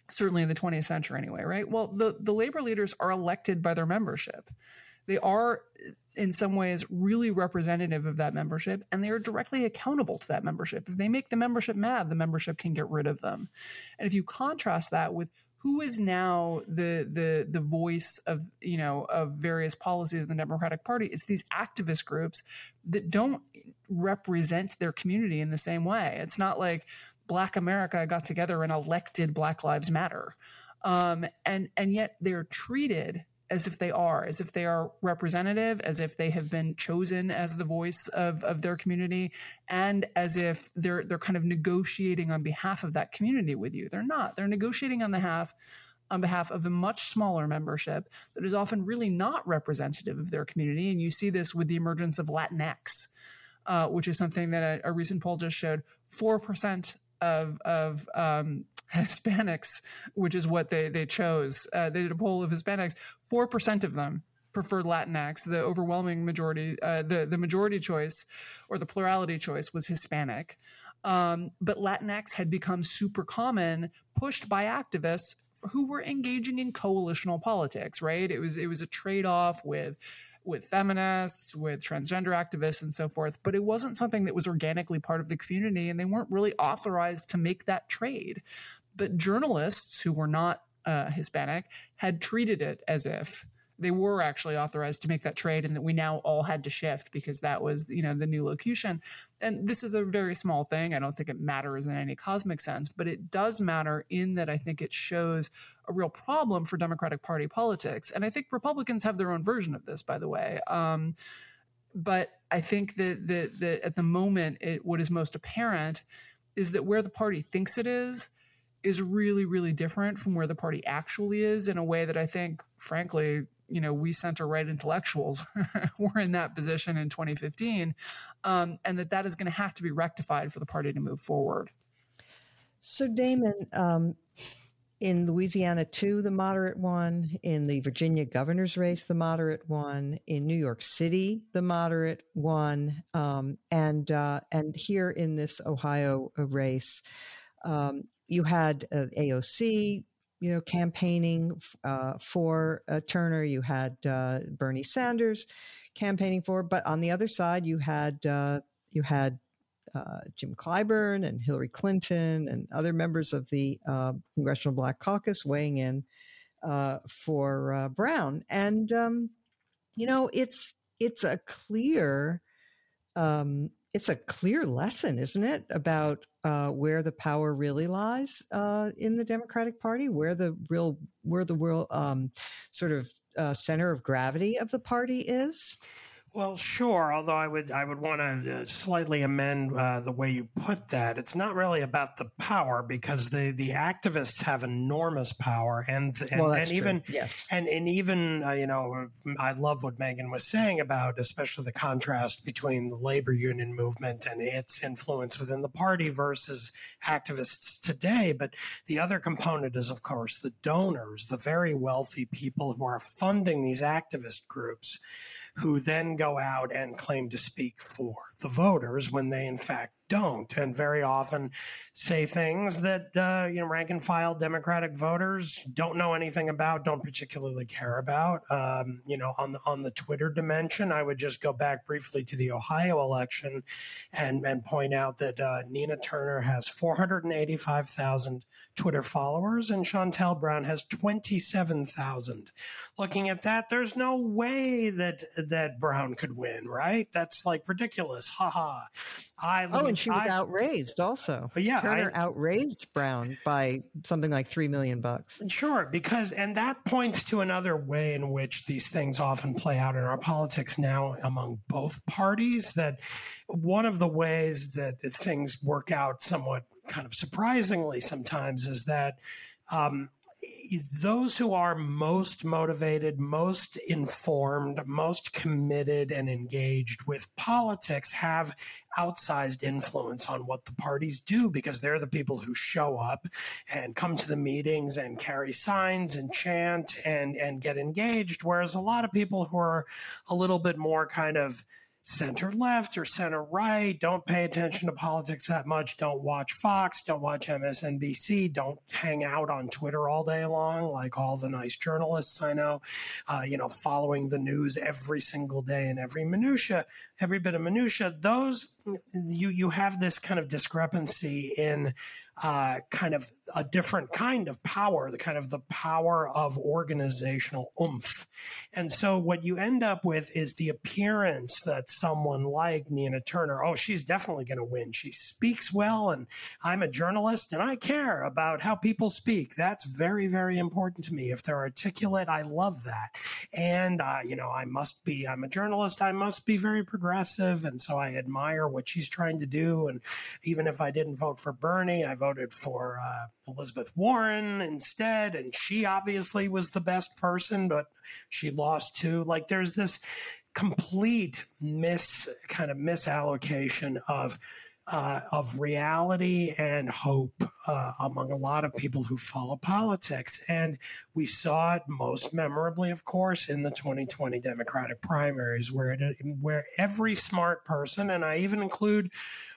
Certainly in the 20th century, anyway, right? Well, the, the labor leaders are elected by their membership. They are, in some ways, really representative of that membership, and they are directly accountable to that membership. If they make the membership mad, the membership can get rid of them. And if you contrast that with who is now the the the voice of you know of various policies in the Democratic Party? It's these activist groups that don't represent their community in the same way. It's not like Black America got together and elected Black Lives Matter, um, and and yet they're treated as if they are, as if they are representative, as if they have been chosen as the voice of, of their community, and as if they're they're kind of negotiating on behalf of that community with you. They're not. They're negotiating on behalf on behalf of a much smaller membership that is often really not representative of their community. And you see this with the emergence of Latinx, uh, which is something that a, a recent poll just showed four percent of of um, Hispanics, which is what they they chose. Uh, they did a poll of Hispanics. Four percent of them preferred Latinx. The overwhelming majority, uh, the the majority choice or the plurality choice was Hispanic. Um, but Latinx had become super common, pushed by activists who were engaging in coalitional politics. Right? It was it was a trade off with with feminists, with transgender activists, and so forth. But it wasn't something that was organically part of the community, and they weren't really authorized to make that trade. But journalists who were not uh, Hispanic had treated it as if they were actually authorized to make that trade and that we now all had to shift because that was you know the new locution. And this is a very small thing. I don't think it matters in any cosmic sense but it does matter in that i think it shows a real problem for democratic party politics. And i think republicans have their own version of this by the way. Um, but i think that, that, that at the moment it, what is most apparent is that where the party thinks it is is really really different from where the party actually is in a way that i think frankly you know we center right intellectuals were in that position in 2015 um, and that that is going to have to be rectified for the party to move forward. So damon um, in louisiana too the moderate one in the virginia governor's race the moderate one in new york city the moderate one um, and uh, and here in this ohio race um, you had uh, AOC you know, campaigning uh, for uh, Turner. You had uh, Bernie Sanders campaigning for, but on the other side, you had uh, you had uh, Jim Clyburn and Hillary Clinton and other members of the Congressional Black Caucus weighing in for Brown. And um, you know, it's it's a clear um, it's a clear lesson, isn't it, about uh, where the power really lies uh, in the Democratic Party, where the real, where the real um, sort of uh, center of gravity of the party is. Well, sure. Although I would, I would want to uh, slightly amend uh, the way you put that. It's not really about the power because the the activists have enormous power, and and, well, and even yes, and and even uh, you know, I love what Megan was saying about, especially the contrast between the labor union movement and its influence within the party versus activists today. But the other component is, of course, the donors, the very wealthy people who are funding these activist groups who then go out and claim to speak for the voters when they in fact don't, and very often say things that uh, you know rank and file Democratic voters don't know anything about, don't particularly care about. Um, you know, on the on the Twitter dimension, I would just go back briefly to the Ohio election and and point out that uh, Nina Turner has four hundred and eighty five thousand Twitter followers, and Shontel Brown has 27,000. Looking at that, there's no way that that Brown could win, right? That's like ridiculous. Ha ha. I, oh, and she was I, outraised also. Yeah, Turner I, outraised Brown by something like three million bucks. Sure, because and that points to another way in which these things often play out in our politics now among both parties. That one of the ways that things work out somewhat kind of surprisingly sometimes is that um, those who are most motivated, most informed, most committed and engaged with politics have outsized influence on what the parties do because they're the people who show up and come to the meetings and carry signs and chant and and get engaged. Whereas a lot of people who are a little bit more kind of center left or center right, don't pay attention to politics that much, don't watch Fox, don't watch MSNBC, don't hang out on Twitter all day long like all the nice journalists I know, uh, you know, following the news every single day and every minutia, every bit of minutia. Those you you have this kind of discrepancy in uh, kind of a different kind of power, the kind of the power of organizational oomph. And so what you end up with is the appearance that someone like Nina Turner, oh, she's definitely going to win. She speaks well, and I'm a journalist and I care about how people speak. That's very, very important to me. If they're articulate, I love that. And, uh, you know, I must be, I'm a journalist, I must be very progressive. And so I admire what she's trying to do. And even if I didn't vote for Bernie, I voted for uh, Elizabeth Warren instead. And she obviously was the best person, but she lost too. Like there's this complete miss kind of misallocation of uh, of reality and hope uh, among a lot of people who follow politics. And we saw it most memorably, of course, in the 2020 Democratic primaries, where it, where every smart person, and I even include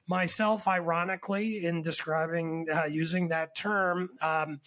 myself, ironically, in describing uh, using that term. Um,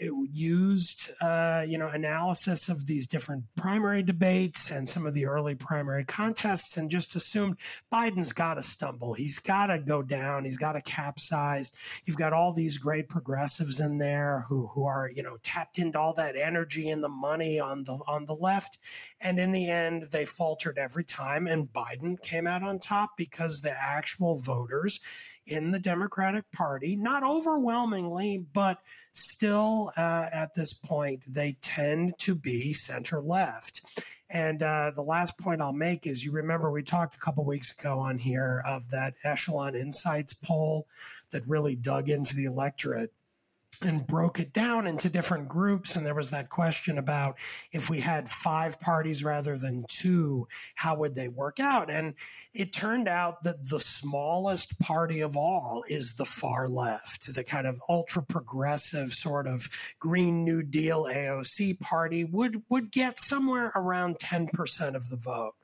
used, uh, you know, analysis of these different primary debates and some of the early primary contests, and just assumed Biden's got to stumble. He's got to go down. He's got to capsize. You've got all these great progressives in there who who are, you know, tapped into all that energy and the money on the on the left, and in the end, they faltered every time, and Biden came out on top because the actual voters in the Democratic Party, not overwhelmingly, but still uh, at this point, they tend to be center left. And uh, the last point I'll make is you remember we talked a couple weeks ago on here of that Echelon Insights poll that really dug into the electorate and broke it down into different groups. And there was that question about if we had five parties rather than two, how would they work out? And it turned out that the smallest party of all is the far left, the kind of ultra progressive sort of Green New Deal AOC party would, would get somewhere around 10% of the vote.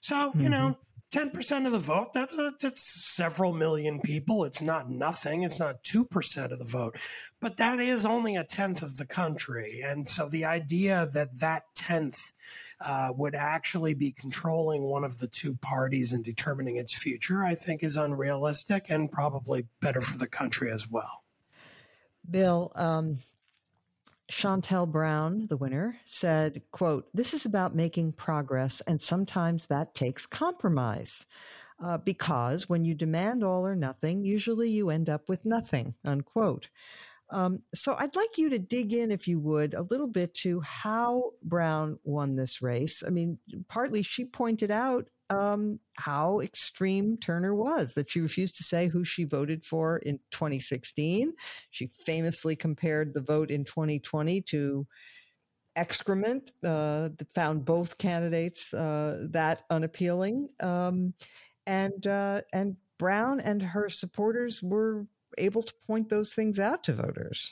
So, mm-hmm. you know, 10% of the vote, that's, that's several million people. It's not nothing. It's not 2% of the vote, but that is only a tenth of the country. And so the idea that that tenth uh, would actually be controlling one of the two parties and determining its future, I think is unrealistic and probably better for the country as well. Bill, um, Shontel Brown, the winner, said, quote, this is about making progress, and sometimes that takes compromise. Uh, because when you demand all or nothing, usually you end up with nothing, unquote. Um, so I'd like you to dig in, if you would, a little bit to how Brown won this race. I mean, partly she pointed out um, how extreme Turner was, that she refused to say who she voted for in 2016. She famously compared the vote in 2020 to excrement, uh, found both candidates uh, that unappealing. Um, and, uh, and Brown and her supporters were able to point those things out to voters.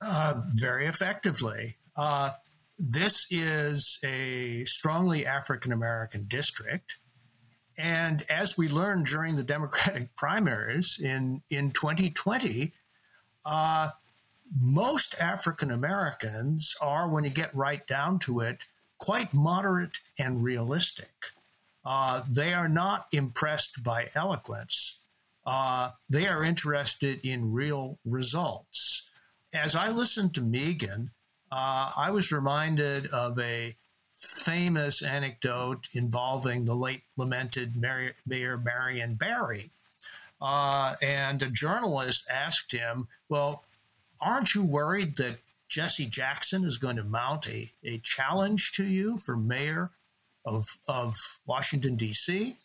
Uh, very effectively. Uh, this is a strongly African American district. And as we learned during the Democratic primaries in, in 2020, uh, most African Americans are, when you get right down to it, quite moderate and realistic. Uh, they are not impressed by eloquence. Uh, they are interested in real results. As I listened to Megan, uh, I was reminded of a famous anecdote involving the late lamented Mayor, Mayor Marion Barry. Uh, and a journalist asked him, Well, aren't you worried that Jesse Jackson is going to mount a, a challenge to you for mayor of, of Washington, D.C.?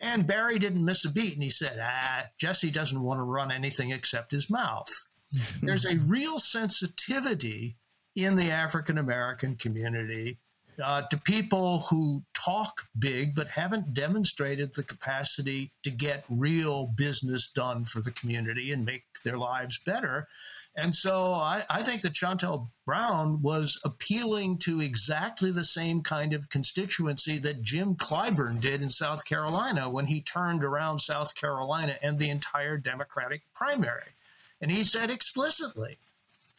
And Barry didn't miss a beat and he said, Ah, Jesse doesn't want to run anything except his mouth. There's a real sensitivity in the African American community uh, to people who talk big but haven't demonstrated the capacity to get real business done for the community and make their lives better. And so I, I, think that Shontel Brown was appealing to exactly the same kind of constituency that Jim Clyburn did in South Carolina when he turned around South Carolina and the entire Democratic primary. And he said explicitly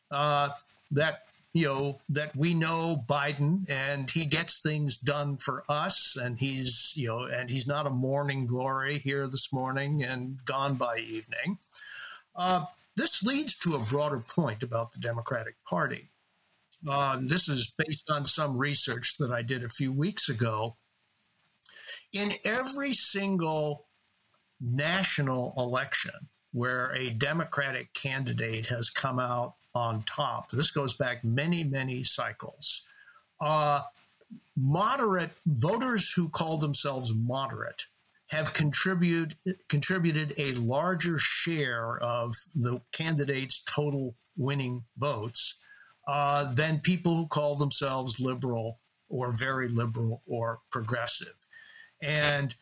uh, that you know that we know Biden and he gets things done for us and he's you know and he's not a morning glory here this morning and gone by evening. Uh, this leads to a broader point about the Democratic Party. Uh, this is based on some research that I did a few weeks ago. In every single national election where a Democratic candidate has come out on top. This goes back many, many cycles. Uh, moderate voters who call themselves moderate have contributed contributed a larger share of the candidate's total winning votes uh, than people who call themselves liberal or very liberal or progressive. And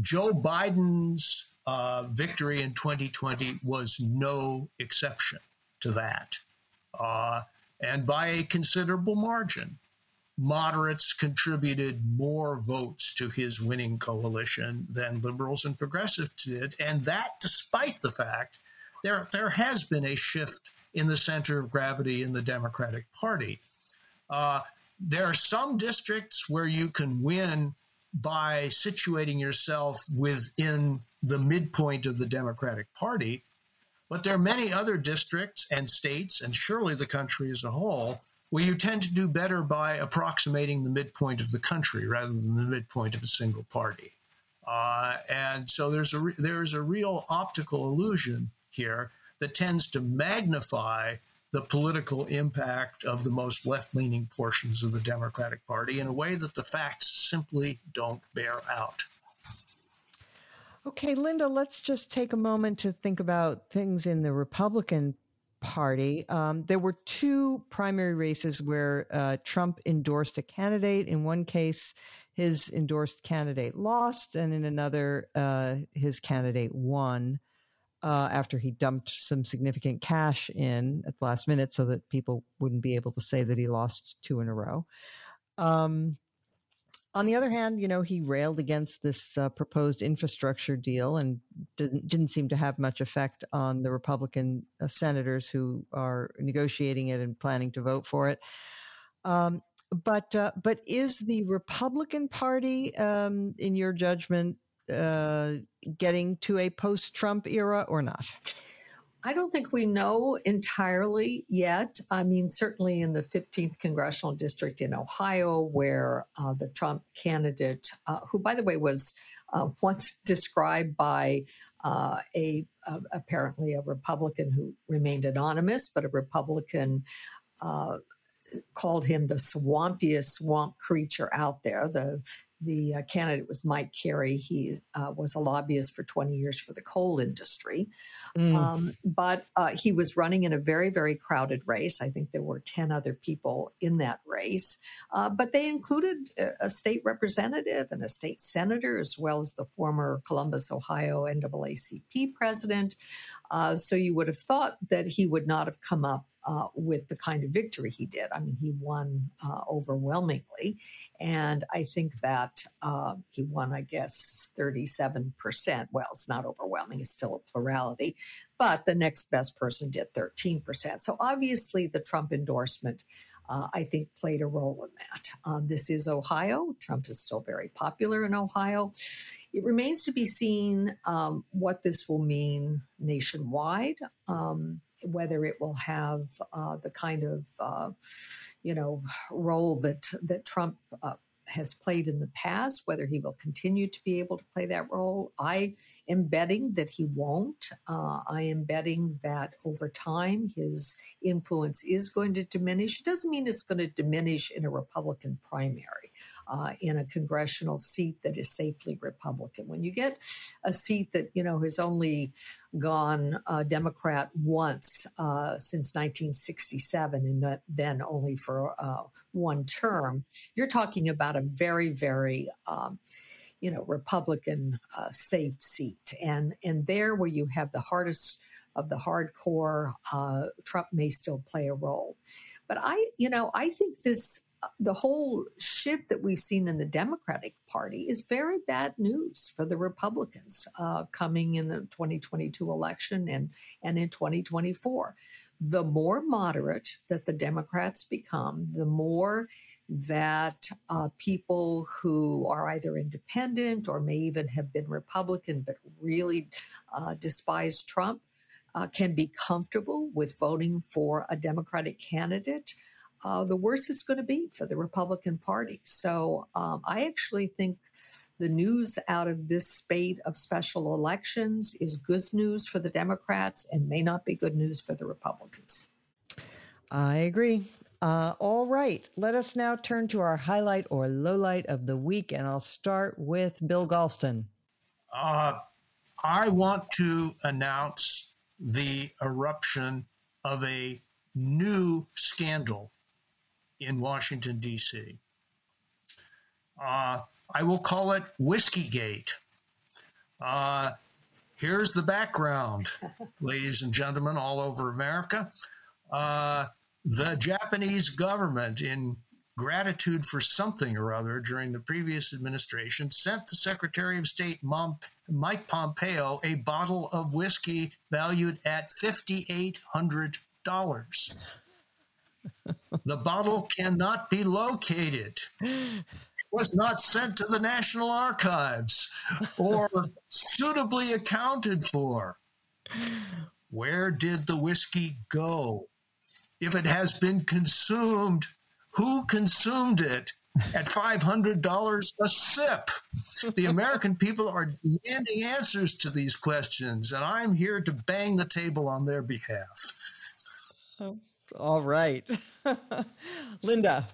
Joe Biden's uh, victory in 2020 was no exception to that uh, and by a considerable margin. Moderates contributed more votes to his winning coalition than liberals and progressives did, and that despite the fact there, there has been a shift in the center of gravity in the Democratic Party. Uh, there are some districts where you can win by situating yourself within the midpoint of the Democratic Party. But there are many other districts and states, and surely the country as a whole, where you tend to do better by approximating the midpoint of the country rather than the midpoint of a single party. Uh, and so there's a re- there's a real optical illusion here that tends to magnify the political impact of the most left leaning portions of the Democratic Party in a way that the facts simply don't bear out. Okay, Linda, let's just take a moment to think about things in the Republican Party. Um, there were two primary races where uh, Trump endorsed a candidate. In one case, his endorsed candidate lost, and in another, uh, his candidate won. Uh, after he dumped some significant cash in at the last minute so that people wouldn't be able to say that he lost two in a row. Um, on the other hand, you know, he railed against this uh, proposed infrastructure deal and didn't, didn't seem to have much effect on the Republican uh, senators who are negotiating it and planning to vote for it. Um, but uh, but is the Republican Party, um, in your judgment, uh, getting to a post-Trump era or not? I don't think we know entirely yet. I mean, certainly in the 15th congressional district in Ohio, where uh, the Trump candidate, uh, who, by the way, was uh, once described by uh, a, apparently a Republican who remained anonymous, but a Republican uh, called him the swampiest swamp creature out there. The the uh, candidate was Mike Carey. He uh, was a lobbyist for 20 years for the coal industry. Mm. Um, but uh, he was running in a very, very crowded race. I think there were 10 other people in that race. Uh, but they included a, a, state representative and a state senator, as well as the former Columbus, Ohio NAACP president. Uh, so you would have thought that he would not have come up uh, with the kind of victory he did. I mean, he won uh, overwhelmingly. And I think that uh, he won, I guess, 37%. Well, it's not overwhelming, it's still a plurality. But the next best person did 13%. So obviously, the Trump endorsement. Uh, I think played a role in that. Um, this is Ohio. Trump is still very popular in Ohio. It remains to be seen um, what this will mean nationwide. Um, whether it will have uh, the kind of uh, you know role that that Trump uh, has played in the past, whether he will continue to be able to play that role. I am betting that he won't. Uh, I am betting that over time his influence is going to diminish. It doesn't mean it's going to diminish in a Republican primary uh, in a congressional seat that is safely Republican. When you get a seat that you know has only gone uh, Democrat once uh, since 1967, and then only for uh, one term, you're talking about a very, very um, you know Republican uh, safe seat, and and there where you have the hardest of the hardcore, uh, Trump may still play a role. But I, you know, I think this the whole shift that we've seen in the Democratic Party is very bad news for the Republicans uh, coming in the 2022 election and, and in 2024. The more moderate that the Democrats become, the more that uh, people who are either independent or may even have been Republican but really uh, despise Trump uh, can be comfortable with voting for a Democratic candidate uh, the worse it's going to be for the Republican Party. So um, I actually think the news out of this spate of special elections is good news for the Democrats and may not be good news for the Republicans. I agree. Uh, all right, let us now turn to our highlight or lowlight of the week, and I'll start with Bill Galston. Uh, I want to announce the eruption of a new scandal in Washington, D.C. Uh, I will call it Whiskey Uh, here's the background, ladies and gentlemen, all over America. Uh, the Japanese government, in gratitude for something or other during the previous administration, sent the Secretary of State Mike Pompeo a bottle of whiskey valued at $5,800 the bottle cannot be located. It was not sent to the National Archives or suitably accounted for. Where did the whiskey go? If it has been consumed, who consumed it? At $500 a sip. The American people are demanding answers to these questions, and I'm here to bang the table on their behalf. Oh. All right. Linda.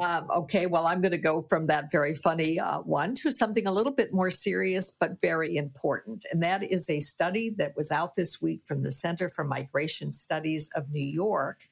Um, okay, well, I'm going to go from that very funny uh, one to something a little bit more serious, but very important. And that is a study that was out this week from the Center for Migration Studies of New York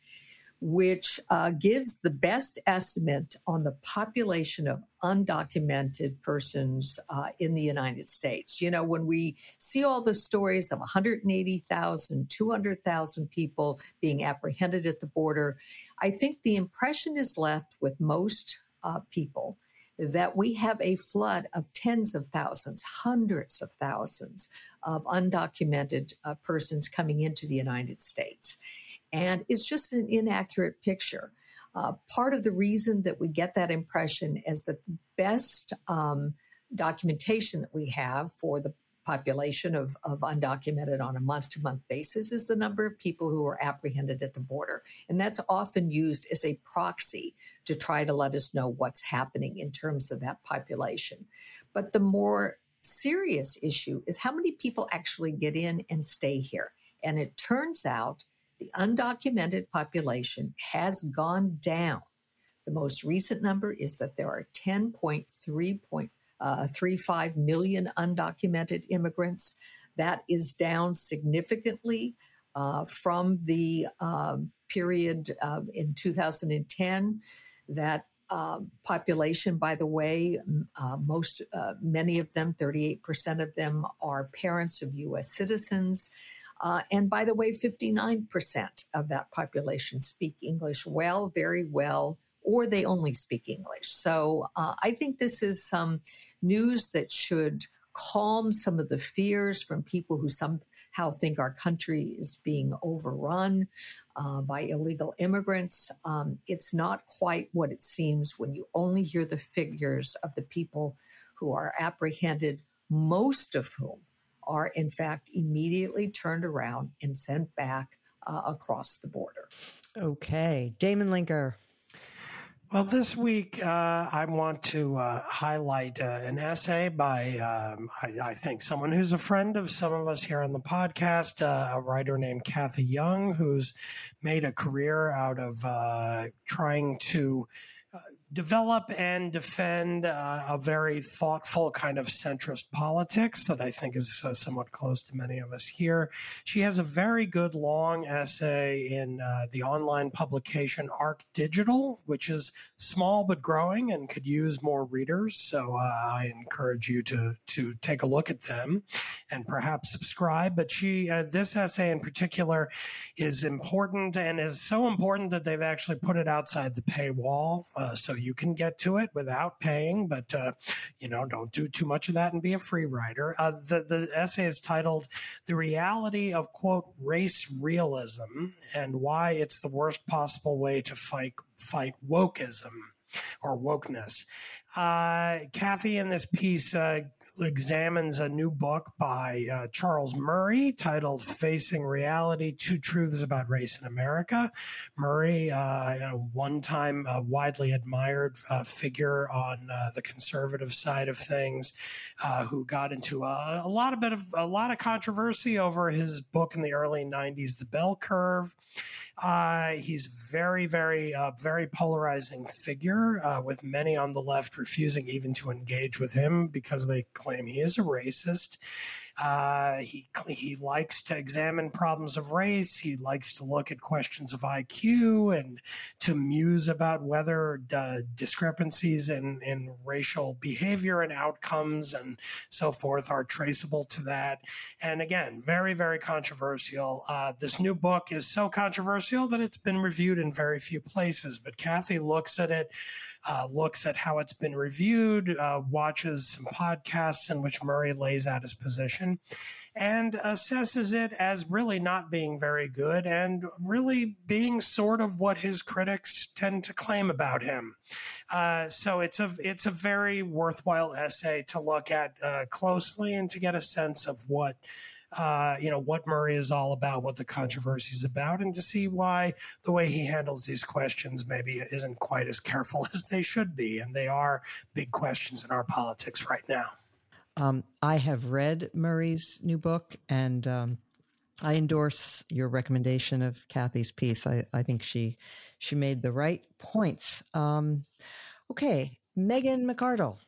which uh, gives the best estimate on the population of undocumented persons uh, in the United States. You know, when we see all the stories of 180,000, 200,000 people being apprehended at the border, I think the impression is left with most uh, people that we have a flood of tens of thousands, hundreds of thousands of undocumented uh, persons coming into the United States. And it's just an inaccurate picture. Uh, part of the reason that we get that impression is that the best um, documentation that we have for the population of, of undocumented on a month to month basis is the number of people who are apprehended at the border. And that's often used as a proxy to try to let us know what's happening in terms of that population. But the more serious issue is how many people actually get in and stay here. And it turns out the undocumented population has gone down. The most recent number is that there are 10.35 uh, million undocumented immigrants. That is down significantly uh, from the uh, period uh, in 2010. That uh, population, by the way, uh, most, many of them, 38% of them, are parents of U.S. citizens. Uh, and by the way, 59% of that population speak English well, very well, or they only speak English. So uh, I think this is some news that should calm some of the fears from people who somehow think our country is being overrun uh, by illegal immigrants. Um, it's not quite what it seems when you only hear the figures of the people who are apprehended, most of whom are in fact immediately turned around and sent back uh, across the border. Okay. Damon Linker. Well, this week uh, I want to uh, highlight uh, an essay by, um, I, I, think, someone who's a friend of some of us here on the podcast, uh, a writer named Cathy Young, who's made a career out of uh, trying to develop and defend uh, a very thoughtful kind of centrist politics that I think is uh, somewhat close to many of us here. She has a very good long essay in uh, the online publication Arc Digital, which is small but growing and could use more readers. So uh, I encourage you to to take a look at them and perhaps subscribe. But she uh, this essay in particular is important and is so important that they've actually put it outside the paywall. Uh, so you can get to it without paying, but uh, you know, don't do too much of that and be a free rider. Uh, the the essay is titled "The Reality of Quote Race Realism and Why It's the Worst Possible Way to Fight Fight Wokeism." or wokeness. Uh, Cathy in this piece uh, examines a new book by uh, Charles Murray titled Facing Reality Two Truths About Race in America. Murray, uh, one time uh, widely admired uh, figure on the conservative side of things, who got into a, a, lot of bit of a lot of controversy over his book in the early 90s, The Bell Curve. Uh, he's very, very, uh, very polarizing figure, uh, with many on the left refusing even to engage with him because they claim he is a racist. Uh, he he likes to examine problems of race. He likes to look at questions of IQ and to muse about whether uh, discrepancies in, in racial behavior and outcomes and so forth are traceable to that. And again, very very controversial. Uh, this new book is so controversial that it's been reviewed in very few places. But Cathy looks at it uh, looks at how it's been reviewed, uh, watches some podcasts in which Murray lays out his position, and assesses it as really not being very good and really being sort of what his critics tend to claim about him. Uh, so it's a it's a very worthwhile essay to look at uh, closely and to get a sense of what uh, you know, what Murray is all about, what the controversy is about, and to see why the way he handles these questions maybe isn't quite as careful as they should be. And they are big questions in our politics right now. Um, I have read Murray's new book and um, I endorse your recommendation of Cathy's piece. I, I think she she made the right points. Um, okay, Megan McArdle.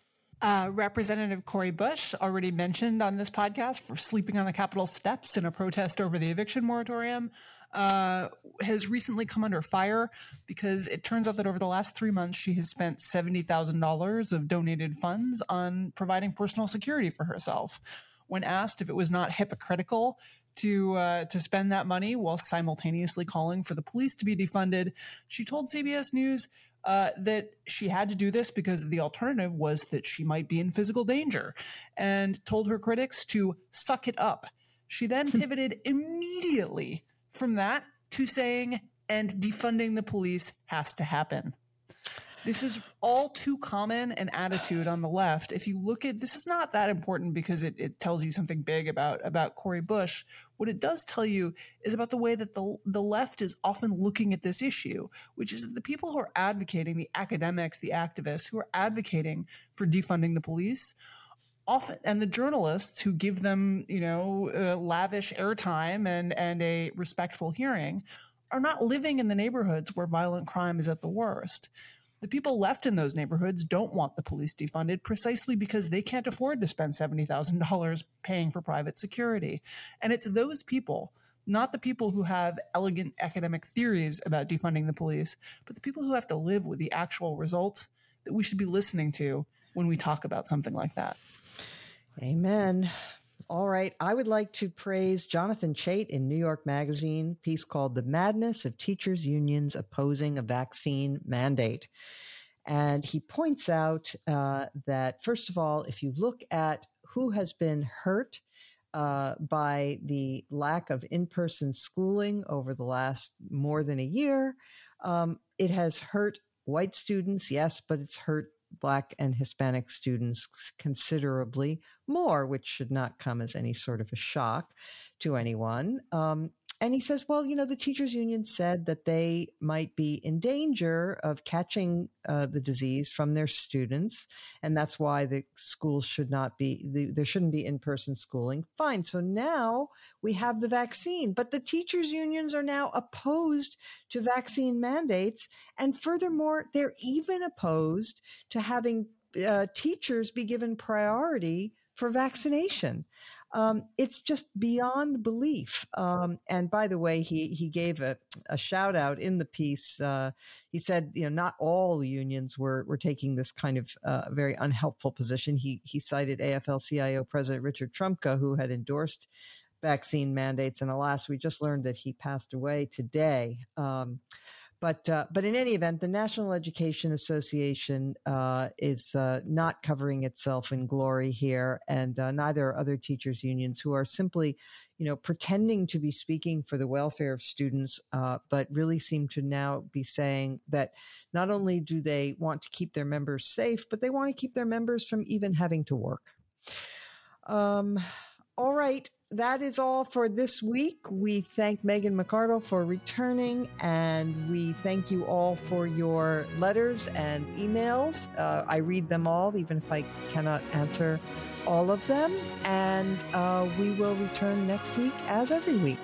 Uh, Representative Cori Bush, already mentioned on this podcast for sleeping on the Capitol steps in a protest over the eviction moratorium, uh, has recently come under fire because it turns out that over the last three months, she has spent $70,000 of donated funds on providing personal security for herself. When asked if it was not hypocritical to uh, to spend that money while simultaneously calling for the police to be defunded, she told CBS News uh, that she had to do this because the alternative was that she might be in physical danger and told her critics to suck it up. She then pivoted immediately from that to saying, and defunding the police has to happen. This is all too common an attitude on the left. If you look at this is not that important because it, it tells you something big about about Cori Bush. What it does tell you is about the way that the the left is often looking at this issue, which is that the people who are advocating, the academics, the activists who are advocating for defunding the police, often and the journalists who give them you know uh, lavish airtime and and a respectful hearing are not living in the neighborhoods where violent crime is at the worst the people left in those neighborhoods don't want the police defunded precisely because they can't afford to spend $70,000 paying for private security. And it's those people, not the people who have elegant academic theories about defunding the police, but the people who have to live with the actual results that we should be listening to when we talk about something like that. Amen. All right. I would like to praise Jonathan Chait in New York Magazine, piece called The Madness of Teachers' Unions Opposing a Vaccine Mandate. And he points out uh, that, first of all, if you look at who has been hurt uh, by the lack of in person schooling over the last more than a year, um, it has hurt white students, yes, but it's hurt Black and Hispanic students considerably more, which should not come as any sort of a shock to anyone. Um, and he says, well, you know, the teachers union said that they might be in danger of catching uh, the disease from their students, and that's why the schools should not be the, there shouldn't be in person schooling. Fine. So now we have the vaccine, but the teachers unions are now opposed to vaccine mandates, and furthermore, they're even opposed to having uh, teachers be given priority for vaccination. Um, it's just beyond belief. Um, and by the way, he he gave a, a shout out in the piece. Uh, he said, you know, not all unions were were taking this kind of uh, very unhelpful position. He he cited AFL-CIO President Richard Trumka, who had endorsed vaccine mandates, and alas, we just learned that he passed away today. Um, but uh, but in any event, the National Education Association uh, is uh, not covering itself in glory here, and uh, neither are other teachers unions who are simply, you know, pretending to be speaking for the welfare of students, uh, but really seem to now be saying that not only do they want to keep their members safe, but they want to keep their members from even having to work. Um, all right that is all for this week. We thank Megan McArdle for returning, and we thank you all for your letters and emails. Uh, I read them all, even if I cannot answer all of them. And uh, we will return next week, as every week.